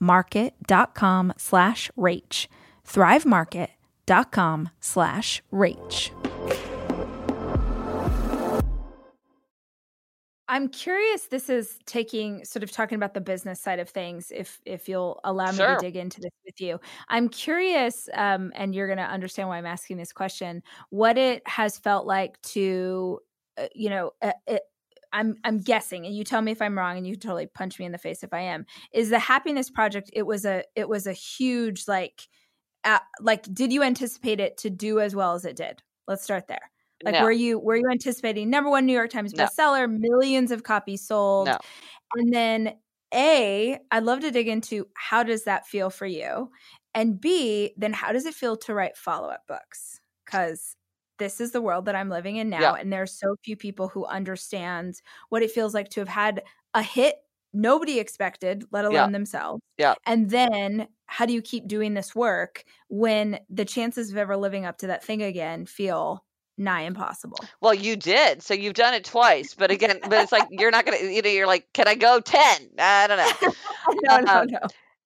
Speaker 1: market.com slash rach. thrivemarket.com slash rach. I'm curious. This is taking sort of talking about the business side of things. If if you'll allow me
Speaker 2: Sure.
Speaker 1: to dig into this with you, I'm curious, um, and you're going to understand why I'm asking this question. What it has felt like to, uh, you know, uh, it, I'm I'm guessing, and you tell me if I'm wrong, and you totally punch me in the face if I am. Is the happiness project? It was a it was a huge like, uh, like did you anticipate it to do as well as it did? Let's start there. Like
Speaker 2: No.
Speaker 1: were you were you anticipating number one New York Times
Speaker 2: No.
Speaker 1: bestseller, millions of copies sold,
Speaker 2: No.
Speaker 1: and then a I'd love to dig into how does that feel for you, and b then how does it feel to write follow up books because this is the world that I'm living in now,
Speaker 2: Yeah.
Speaker 1: and there's so few people who understand what it feels like to have had a hit nobody expected, let alone
Speaker 2: Yeah.
Speaker 1: themselves.
Speaker 2: Yeah.
Speaker 1: And then how do you keep doing this work when the chances of ever living up to that thing again feel nigh impossible?
Speaker 2: Well, you did. So you've done it twice. But again, but it's like *laughs* you're not going to, you know, you're like, can I go 10? I don't know.
Speaker 1: no, no,
Speaker 2: Um,
Speaker 1: no.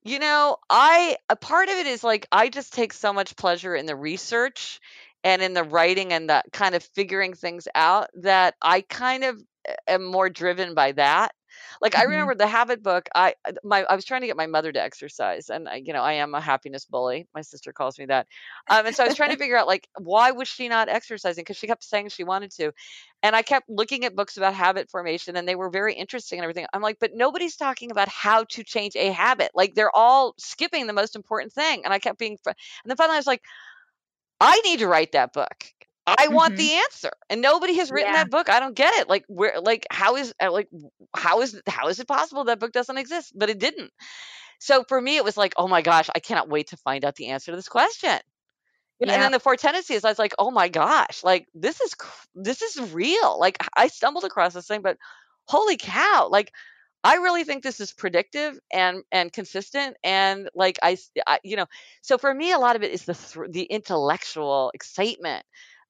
Speaker 2: You know, I a part of it is like I just take so much pleasure in the research and in the writing and the kind of figuring things out that I kind of uh, am more driven by that. Like I
Speaker 1: Mhm.
Speaker 2: remember the habit book. I uh, my I was trying to get my mother to exercise, and I, you know I am a happiness bully. My sister calls me that, um, and so I was trying to *laughs* figure out like why was she not exercising because she kept saying she wanted to, and I kept looking at books about habit formation, and they were very interesting and everything. I'm like, but nobody's talking about how to change a habit. Like they're all skipping the most important thing, and I kept being, fr- and then finally I was like, I need to write that book. I want
Speaker 1: Mhm.
Speaker 2: the answer, and nobody has written
Speaker 1: Yeah.
Speaker 2: that book. I don't get it. Like where, like how is, uh, like how is how is it possible that book doesn't exist? But it didn't. So for me, it was like, oh my gosh, I cannot wait to find out the answer to this question. Know, And then the four tendencies, I was like, oh my gosh, like this is this is real. Like I stumbled across this thing, but holy cow, like I really think this is predictive and and consistent and like I you know, so for me, a lot of it is the the intellectual excitement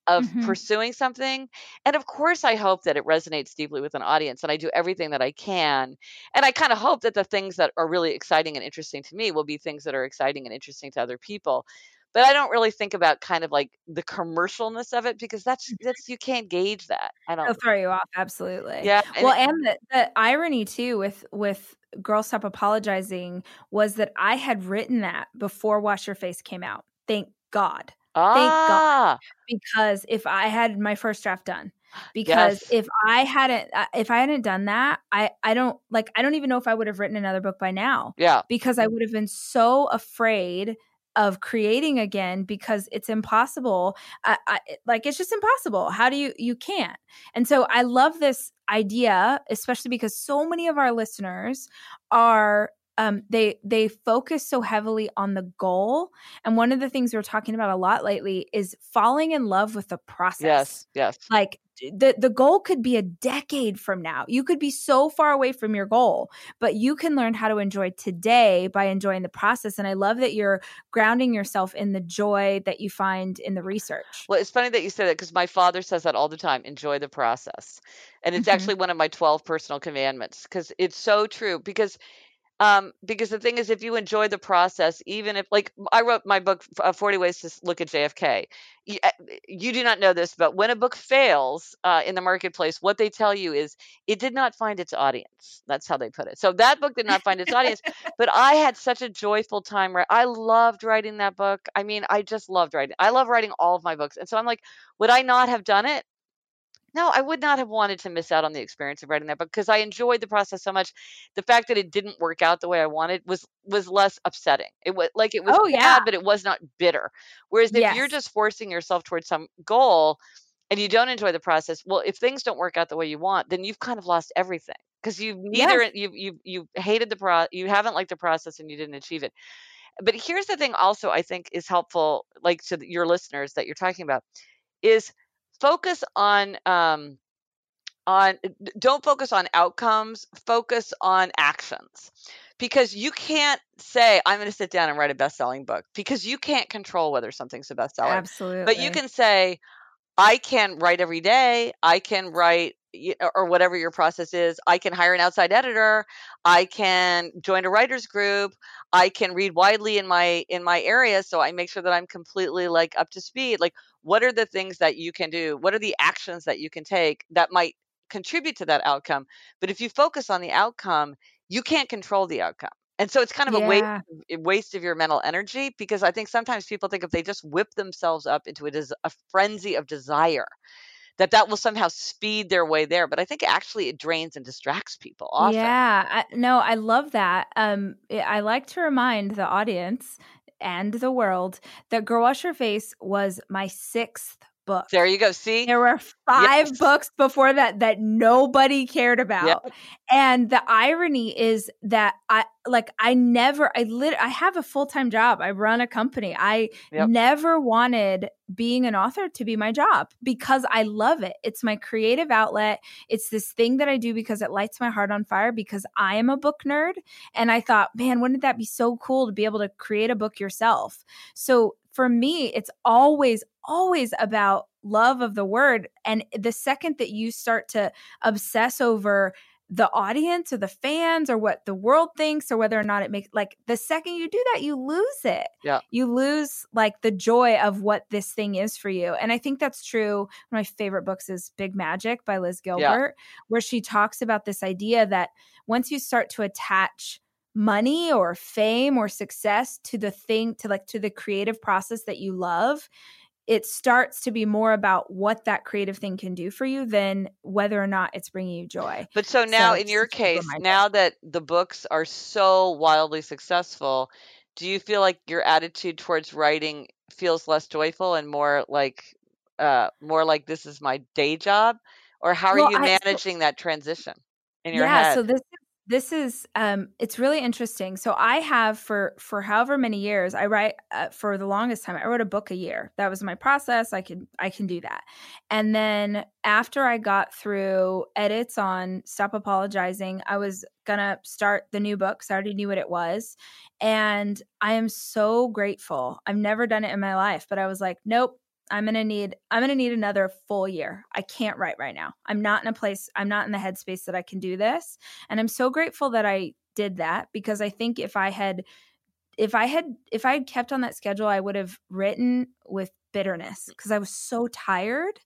Speaker 2: of
Speaker 1: Mhm.
Speaker 2: pursuing something. And of course, I hope that it resonates deeply with an audience, and I do everything that I can. And I kind of hope that the things that are really exciting and interesting to me will be things that are exciting and interesting to other people. But I don't really think about kind of like the commercialness of it because that's that's you can't gauge that. I
Speaker 1: It'll
Speaker 2: don't.
Speaker 1: throw you off, absolutely.
Speaker 2: Yeah. and
Speaker 1: Well,
Speaker 2: it-
Speaker 1: and the, the irony too with with Girl Stop Apologizing was that I had written that before Wash Your Face came out. Thank God. Thank God.
Speaker 2: ah,
Speaker 1: Because if I had my first draft done *gasps* because
Speaker 2: Yes.
Speaker 1: if I hadn't uh, if I hadn't done that, I I don't like I don't even know if I would have written another book by now
Speaker 2: Yeah.
Speaker 1: because I would have been so afraid of creating again because it's impossible I, I, like it's just impossible how do you you can't and so i love this idea especially because so many of our listeners are um, they they focus so heavily on the goal and one of the things we're talking about a lot lately is falling in love with the process
Speaker 2: Yes. Yes.
Speaker 1: like the the goal could be a decade from now. You could be so far away from your goal, but you can learn how to enjoy today by enjoying the process. And I love that you're grounding yourself in the joy that you find in the research.
Speaker 2: Well, it's funny that you say that because my father says that all the time enjoy the process. And it's
Speaker 1: Mhm.
Speaker 2: actually one of my 12 personal commandments because it's so true. Because um because the thing is if you enjoy the process even if like i wrote my book uh, 40 ways to look at jfk you, uh, you do not know this but when a book fails uh, in the marketplace what they tell you is it did not find its audience. That's how they put it. So that book did not find its audience *laughs* but i had such a joyful time i loved writing that book. I mean i just loved writing i love writing all of my books and so i'm like would i not have done it no, I would not have wanted to miss out on the experience of writing that book because I enjoyed the process so much. The fact that it didn't work out the way I wanted was was less upsetting. It was like it was
Speaker 1: Oh,
Speaker 2: bad,
Speaker 1: yeah.
Speaker 2: but it was not bitter. Whereas if you're just forcing yourself towards some goal and you don't enjoy the process, well, if things don't work out the way you want, then you've kind of lost everything because you've neither you you you hated the pro you haven't liked the process and you didn't achieve it. But here's the thing also I think is helpful like to your listeners that you're talking about is focus on um on don't focus on outcomes focus on actions because you can't say i'm going to sit down and write a best-selling book because you can't control whether something's a bestseller
Speaker 1: Absolutely.
Speaker 2: but you can say i can't write every day i can write or whatever your process is i can hire an outside editor i can join a writers group i can read widely in my in my area so i make sure that i'm completely like up to speed like what are the things that you can do? What are the actions that you can take that might contribute to that outcome? But if you focus on the outcome you can't control the outcome and so it's kind of a waste a waste of your mental energy because I think sometimes people think if they just whip themselves up into a, des- a frenzy of desire, that that will somehow speed their way there. But I think actually it drains and distracts people often.
Speaker 1: Yeah, I, no, I love that. Um, I I like to remind the audience and the world that Girl Wash Your Face was my sixth book.
Speaker 2: There you go. See,
Speaker 1: There were five
Speaker 2: Yes.
Speaker 1: books before that that nobody cared about.
Speaker 2: Yep.
Speaker 1: And the irony is that I like I never I lit I have a full-time job. I run a company. I
Speaker 2: Yep.
Speaker 1: never wanted being an author to be my job because I love it. It's my creative outlet. It's this thing that I do because it lights my heart on fire because I am a book nerd and I thought, man, wouldn't that be so cool to be able to create a book yourself? So for me, it's always, always about love of the word. And the second that you start to obsess over the audience or the fans or what the world thinks or whether or not it makes like the second you do that you lose it
Speaker 2: Yeah.
Speaker 1: you lose like the joy of what this thing is for you and i think that's true one of my favorite books is big magic by liz gilbert where she talks about this idea that once you start to attach money or fame or success to the thing to like to the creative process that you love it starts to be more about what that creative thing can do for you than whether or not it's bringing you joy.
Speaker 2: But so now, in your case, now that the books are so wildly successful, do you feel like your attitude towards writing feels less joyful and more like, uh, more like this is my day job, or how are
Speaker 1: Well,
Speaker 2: you
Speaker 1: I-
Speaker 2: managing that transition in your
Speaker 1: yeah
Speaker 2: head?
Speaker 1: so this this is um it's really interesting. So i have for for however many years i write uh, for the longest time i wrote a book a year. That was my process. I can i can do that. And then after i got through edits on stop apologizing i was gonna start the new book so i already knew what it was. And i am so grateful. I've never done it in my life but i was like nope I'm gonna need I'm gonna need another full year. I can't write right now. I'm not in a place, I'm not in the headspace that I can do this. And I'm so grateful that I did that because I think if I had if I had if I had kept on that schedule, I would have written with bitterness mm. because I was so tired.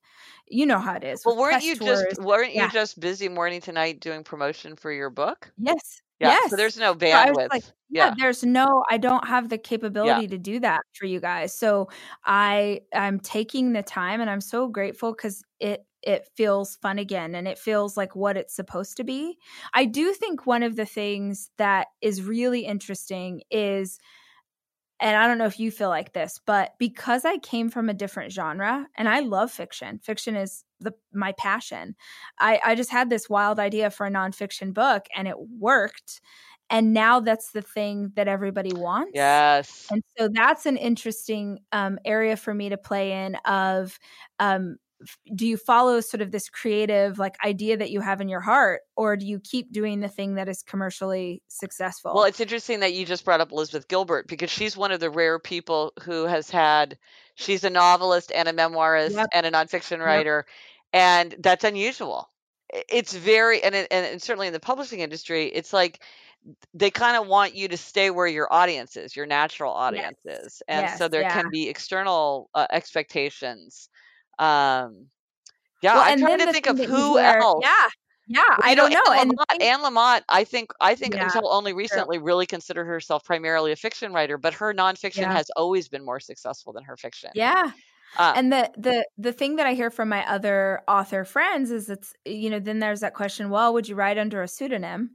Speaker 1: You know how it is.
Speaker 2: Well, weren't you
Speaker 1: tours.
Speaker 2: just weren't you just busy morning to night doing promotion for your book?
Speaker 1: Yes.
Speaker 2: Yeah.
Speaker 1: yes.
Speaker 2: So there's no
Speaker 1: So I was
Speaker 2: bandwidth.
Speaker 1: like, yeah,
Speaker 2: yeah.
Speaker 1: there's no I don't have the capability to do that for you guys. So I I'm taking the time and I'm so grateful cuz it it feels fun again and it feels like what it's supposed to be. I do think one of the things that is really interesting is and I don't know if you feel like this, but because I came from a different genre and I love fiction, fiction is the my passion. I, I just had this wild idea for a nonfiction book and it worked. And now that's the thing that everybody wants.
Speaker 2: Yes.
Speaker 1: And so that's an interesting um, area for me to play in of um, do you follow sort of this creative like idea that you have in your heart or do you keep doing the thing that is commercially successful
Speaker 2: well it's interesting that you just brought up elizabeth gilbert because she's one of the rare people who has had she's a novelist and a memoirist yep. and a nonfiction writer yep. and that's unusual it's very and, it, and certainly in the publishing industry it's like they kind of want you to stay where your audience is your natural audience yes. is and yes, so there yeah. can be external uh, expectations um, yeah, well, I'm trying to think of who else.
Speaker 1: Yeah, yeah, well, I don't know.
Speaker 2: Anne Lamott, Anne Lamott, I think, I think yeah, until only recently, sure. really considered herself primarily a fiction writer, but her nonfiction yeah. has always been more successful than her fiction.
Speaker 1: Yeah, uh, and the the the thing that I hear from my other author friends is it's you know then there's that question well would you write under a pseudonym?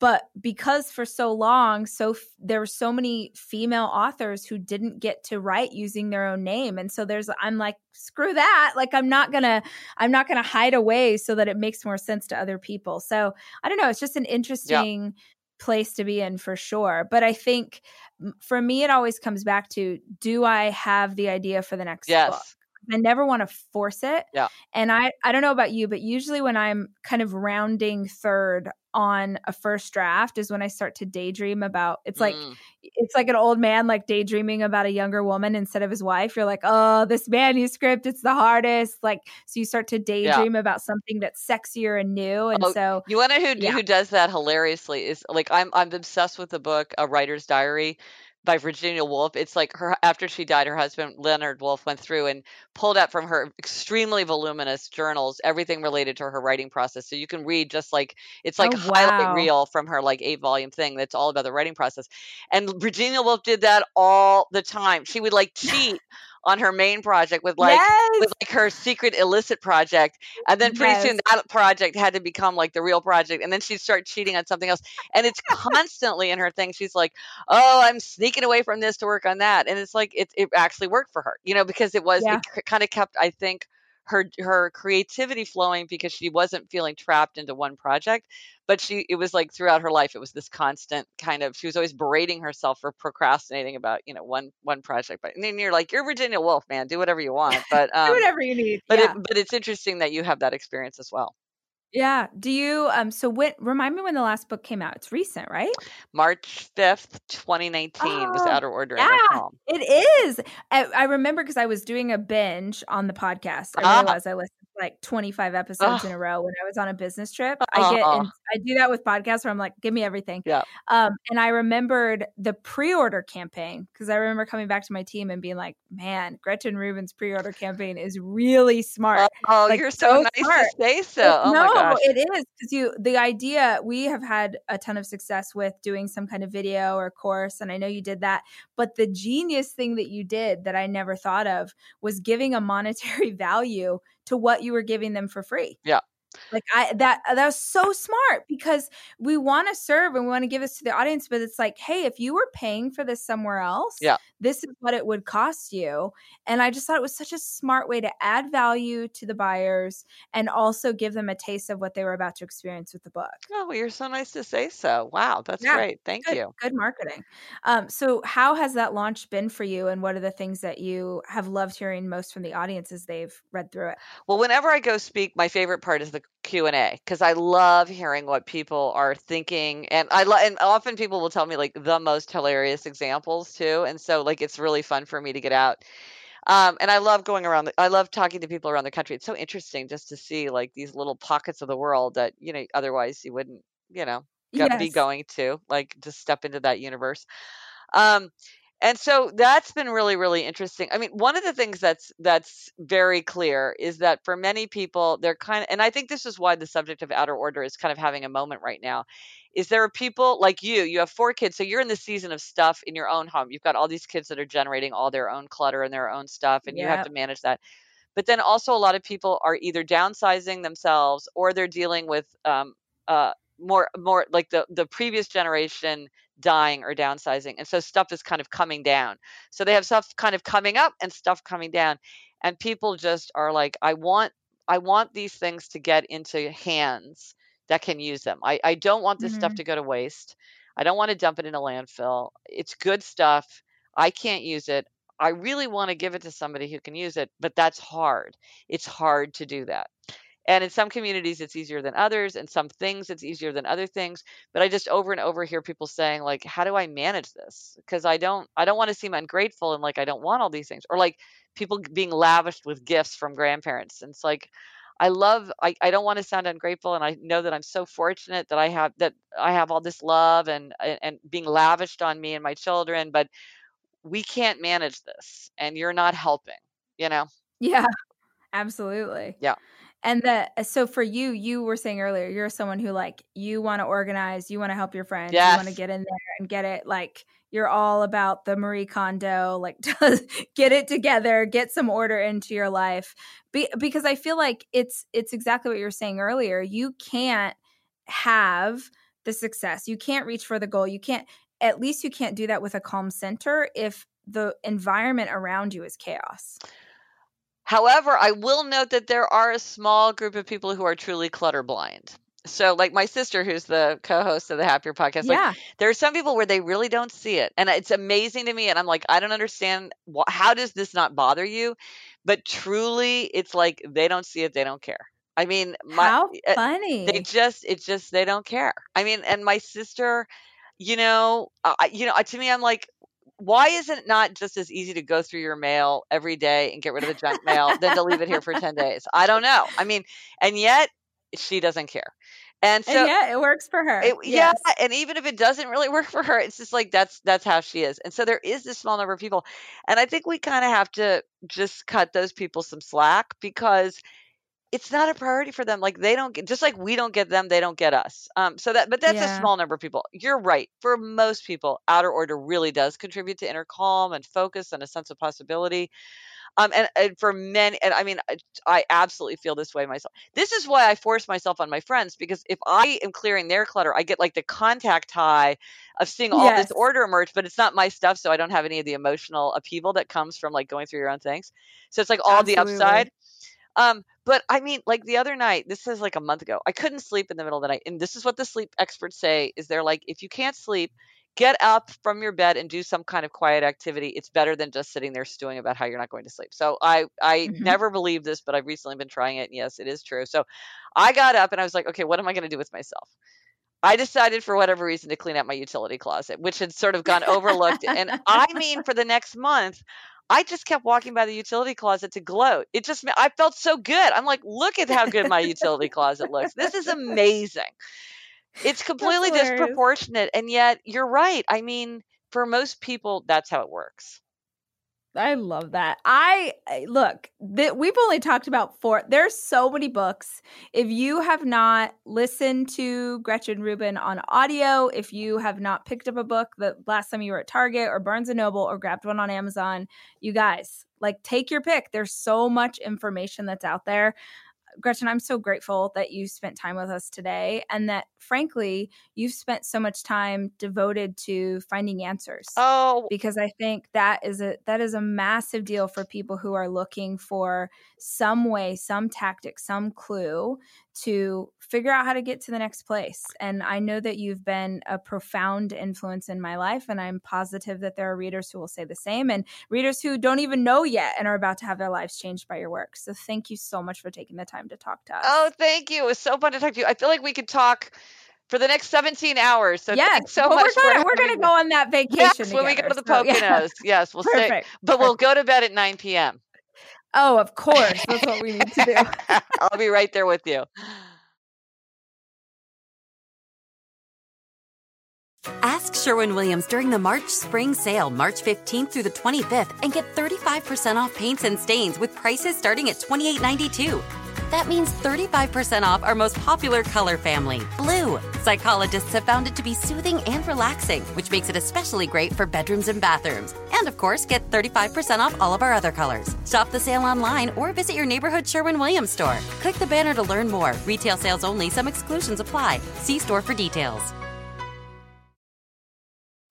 Speaker 1: But because for so long so f- there were so many female authors who didn't get to write using their own name. And so there's I'm like screw that. Like I'm not going to I'm not to hide away so that it makes more sense to other people. So I don't know. It's just an interesting yeah place to be in for sure. But I think for me, it always comes back to do I have the idea for the next yes. book? I never want to force it.
Speaker 2: Yeah.
Speaker 1: And I I don't know about you, but usually when I'm kind of rounding third on a first draft is when I start to daydream about it's like mm. it's like an old man like daydreaming about a younger woman instead of his wife. You're like, oh, this manuscript, it's the hardest. Like so you start to daydream yeah. about something that's sexier and new. And oh, so
Speaker 2: you wanna who yeah. who does that hilariously is like I'm I'm obsessed with the book A Writer's Diary by Virginia Woolf. It's like her after she died, her husband Leonard Woolf went through and pulled out from her extremely voluminous journals everything related to her writing process. So you can read just like it's like oh, wow. highlight reel from her like eight volume thing that's all about the writing process. And Virginia Woolf did that all the time. She would like *laughs* cheat on her main project with like yes. with like her secret illicit project and then pretty yes. soon that project had to become like the real project and then she'd start cheating on something else and it's constantly in her thing she's like oh i'm sneaking away from this to work on that and it's like it, it actually worked for her you know because it was yeah. it kind of kept i think her her creativity flowing because she wasn't feeling trapped into one project but she it was like throughout her life it was this constant kind of she was always berating herself for procrastinating about you know one one project but and then you're like you're virginia woolf man do whatever you want but *laughs*
Speaker 1: um, do whatever you need
Speaker 2: but
Speaker 1: yeah.
Speaker 2: it, but it's interesting that you have that experience as well
Speaker 1: yeah. Do you um so when remind me when the last book came out? It's recent, right?
Speaker 2: March 5th, 2019 oh, was Outer Order.
Speaker 1: Yeah, it is. I, I remember because I was doing a binge on the podcast. I ah. realized I listened like 25 episodes in a row when I was on a business trip. I get uh I do that with podcasts where I'm like, give me everything.
Speaker 2: Yeah.
Speaker 1: Um, and I remembered the pre-order campaign because I remember coming back to my team and being like, man, Gretchen Rubin's pre-order campaign is really smart.
Speaker 2: Oh,
Speaker 1: like,
Speaker 2: you're so, so nice smart. to say so. Oh
Speaker 1: no, it is because you the idea we have had a ton of success with doing some kind of video or course, and I know you did that. But the genius thing that you did that I never thought of was giving a monetary *laughs* value to what you were giving them for free.
Speaker 2: Yeah.
Speaker 1: Like I that that was so smart because we want to serve and we want to give this to the audience, but it's like, hey, if you were paying for this somewhere else,
Speaker 2: yeah,
Speaker 1: this is what it would cost you. And I just thought it was such a smart way to add value to the buyers and also give them a taste of what they were about to experience with the book.
Speaker 2: Oh, well, you're so nice to say so. Wow, that's yeah, great. Thank
Speaker 1: good,
Speaker 2: you.
Speaker 1: Good marketing. Um, so how has that launch been for you and what are the things that you have loved hearing most from the audience as they've read through it?
Speaker 2: Well, whenever I go speak, my favorite part is the Q&A because I love hearing what people are thinking and I lo- and often people will tell me like the most hilarious examples too and so like it's really fun for me to get out. Um, and I love going around the, I love talking to people around the country. It's so interesting just to see like these little pockets of the world that you know otherwise you wouldn't you know yes. be going to like just step into that universe. Um, and so that's been really really interesting. I mean one of the things that's that's very clear is that for many people they're kind of and i think this is why the subject of outer order is kind of having a moment right now is there are people like you you have four kids so you're in the season of stuff in your own home. You've got all these kids that are generating all their own clutter and their own stuff and yep. you have to manage that. But then also a lot of people are either downsizing themselves or they're dealing with um, uh, more more like the the previous generation dying or downsizing and so stuff is kind of coming down. So they have stuff kind of coming up and stuff coming down and people just are like i want i want these things to get into hands that can use them. I, I don't want this mm-hmm. stuff to go to waste. I don't want to dump it in a landfill. It's good stuff. I can't use it. I really want to give it to somebody who can use it but that's hard. It's hard to do that and in some communities, it's easier than others. And some things, it's easier than other things. But I just over and over hear people saying, like, how do I manage this? Because I don't, I don't want to seem ungrateful and like I don't want all these things, or like people being lavished with gifts from grandparents. And it's like, I love, I, I don't want to sound ungrateful. And I know that I'm so fortunate that I have, that I have all this love and, and being lavished on me and my children. But we can't manage this and you're not helping, you know?
Speaker 1: Yeah, absolutely.
Speaker 2: Yeah.
Speaker 1: And that uh, so for you, you were saying earlier, you're someone who like you want to organize, you want to help your friends, yes. you want to get in there and get it like you're all about the Marie Kondo, like *laughs* get it together, get some order into your life. Be, because I feel like it's it's exactly what you were saying earlier. You can't have the success. You can't reach for the goal. You can't at least you can't do that with a calm center if the environment around you is chaos.
Speaker 2: However, I will note that there are a small group of people who are truly clutter blind. So, like my sister, who's the co-host of the Happier podcast, yeah. like there are some people where they really don't see it, and it's amazing to me. And I'm like, I don't understand wh- how does this not bother you? But truly, it's like they don't see it, they don't care. I mean,
Speaker 1: my, how eh, funny!
Speaker 2: They just, it's just they don't care. I mean, and my sister, you know, uh, you know, to me, I'm like, why is it not just as easy to go through your mail every day and get rid of the junk mail than to leave it here for 10 days? I don't know. I mean, and yet she doesn't care. And so
Speaker 1: and yeah, it works for her.
Speaker 2: It, yes. Yeah, and even if it doesn't really work for her, it's just like that's that's how she is. And so there is this small number of people, and I think we kind of have to just cut those people some slack because it's not a priority for them. Like they don't get, just like we don't get them, they don't get us. Um, so that, but that's yeah. a small number of people. You're right. For most people, outer order really does contribute to inner calm and focus and a sense of possibility. Um, and, and for many, and I mean, I, I absolutely feel this way myself. This is why I force myself on my friends because if I am clearing their clutter, I get like the contact high of seeing all yes. this order emerge, but it's not my stuff, so I don't have any of the emotional upheaval that comes from like going through your own things. So it's like all Absolutely. the upside. Um, but I mean, like the other night, this is like a month ago, I couldn't sleep in the middle of the night. And this is what the sleep experts say is they're like, if you can't sleep, get up from your bed and do some kind of quiet activity. It's better than just sitting there stewing about how you're not going to sleep. So I I mm-hmm. never believed this, but I've recently been trying it. And yes, it is true. So I got up and I was like, okay, what am I going to do with myself? I decided for whatever reason to clean out my utility closet, which had sort of gone overlooked. and I mean, for the next month, I just kept walking by the utility closet to gloat. It just, I felt so good. I'm like, look at how good my utility closet looks. This is amazing. It's *laughs* completely disproportionate. And yet, you're right. I mean, for most people, that's how it works.
Speaker 1: I love that. I look, that we've only talked about four. There's so many books. If you have not listened to Gretchen Rubin on audio, if you have not picked up a book the last time you were at Target or Barnes and Noble or grabbed one on Amazon, you guys, like take your pick. There's so much information that's out there. Gretchen, I'm so grateful that you spent time with us today and that, frankly, you've spent so much time devoted to finding answers.
Speaker 2: Oh,
Speaker 1: because I think that is a that is a massive deal for people who are looking for some way, some tactic, some clue to figure out how to get to the next place. And I know that you've been a profound influence in my life, and I'm positive that there are readers who will say the same and readers who don't even know yet and are about to have their lives changed by your work. So thank you so much for taking the time to talk to us.
Speaker 2: Oh, thank you. It was so fun to talk to you. I feel like we could talk for the next 17 hours. So
Speaker 1: yes,
Speaker 2: so
Speaker 1: well, much. We're gonna, we're gonna go on that vacation. Yes,
Speaker 2: together, when we go to the Poconos. So, yeah. Yes, we'll *laughs* Perfect. stay. But we'll go to bed at 9 p.m.
Speaker 1: Oh, of course. That's what we need to do. *laughs*
Speaker 2: I'll be right there with you.
Speaker 3: Ask Sherwin Williams during the March Spring Sale, March 15th through the 25th, and get 35% off paints and stains with prices starting at $28.92. That means 35% off our most popular color family, blue. Psychologists have found it to be soothing and relaxing, which makes it especially great for bedrooms and bathrooms. And of course, get 35% off all of our other colors. Shop the sale online or visit your neighborhood Sherwin Williams store. Click the banner to learn more. Retail sales only, some exclusions apply. See store for details.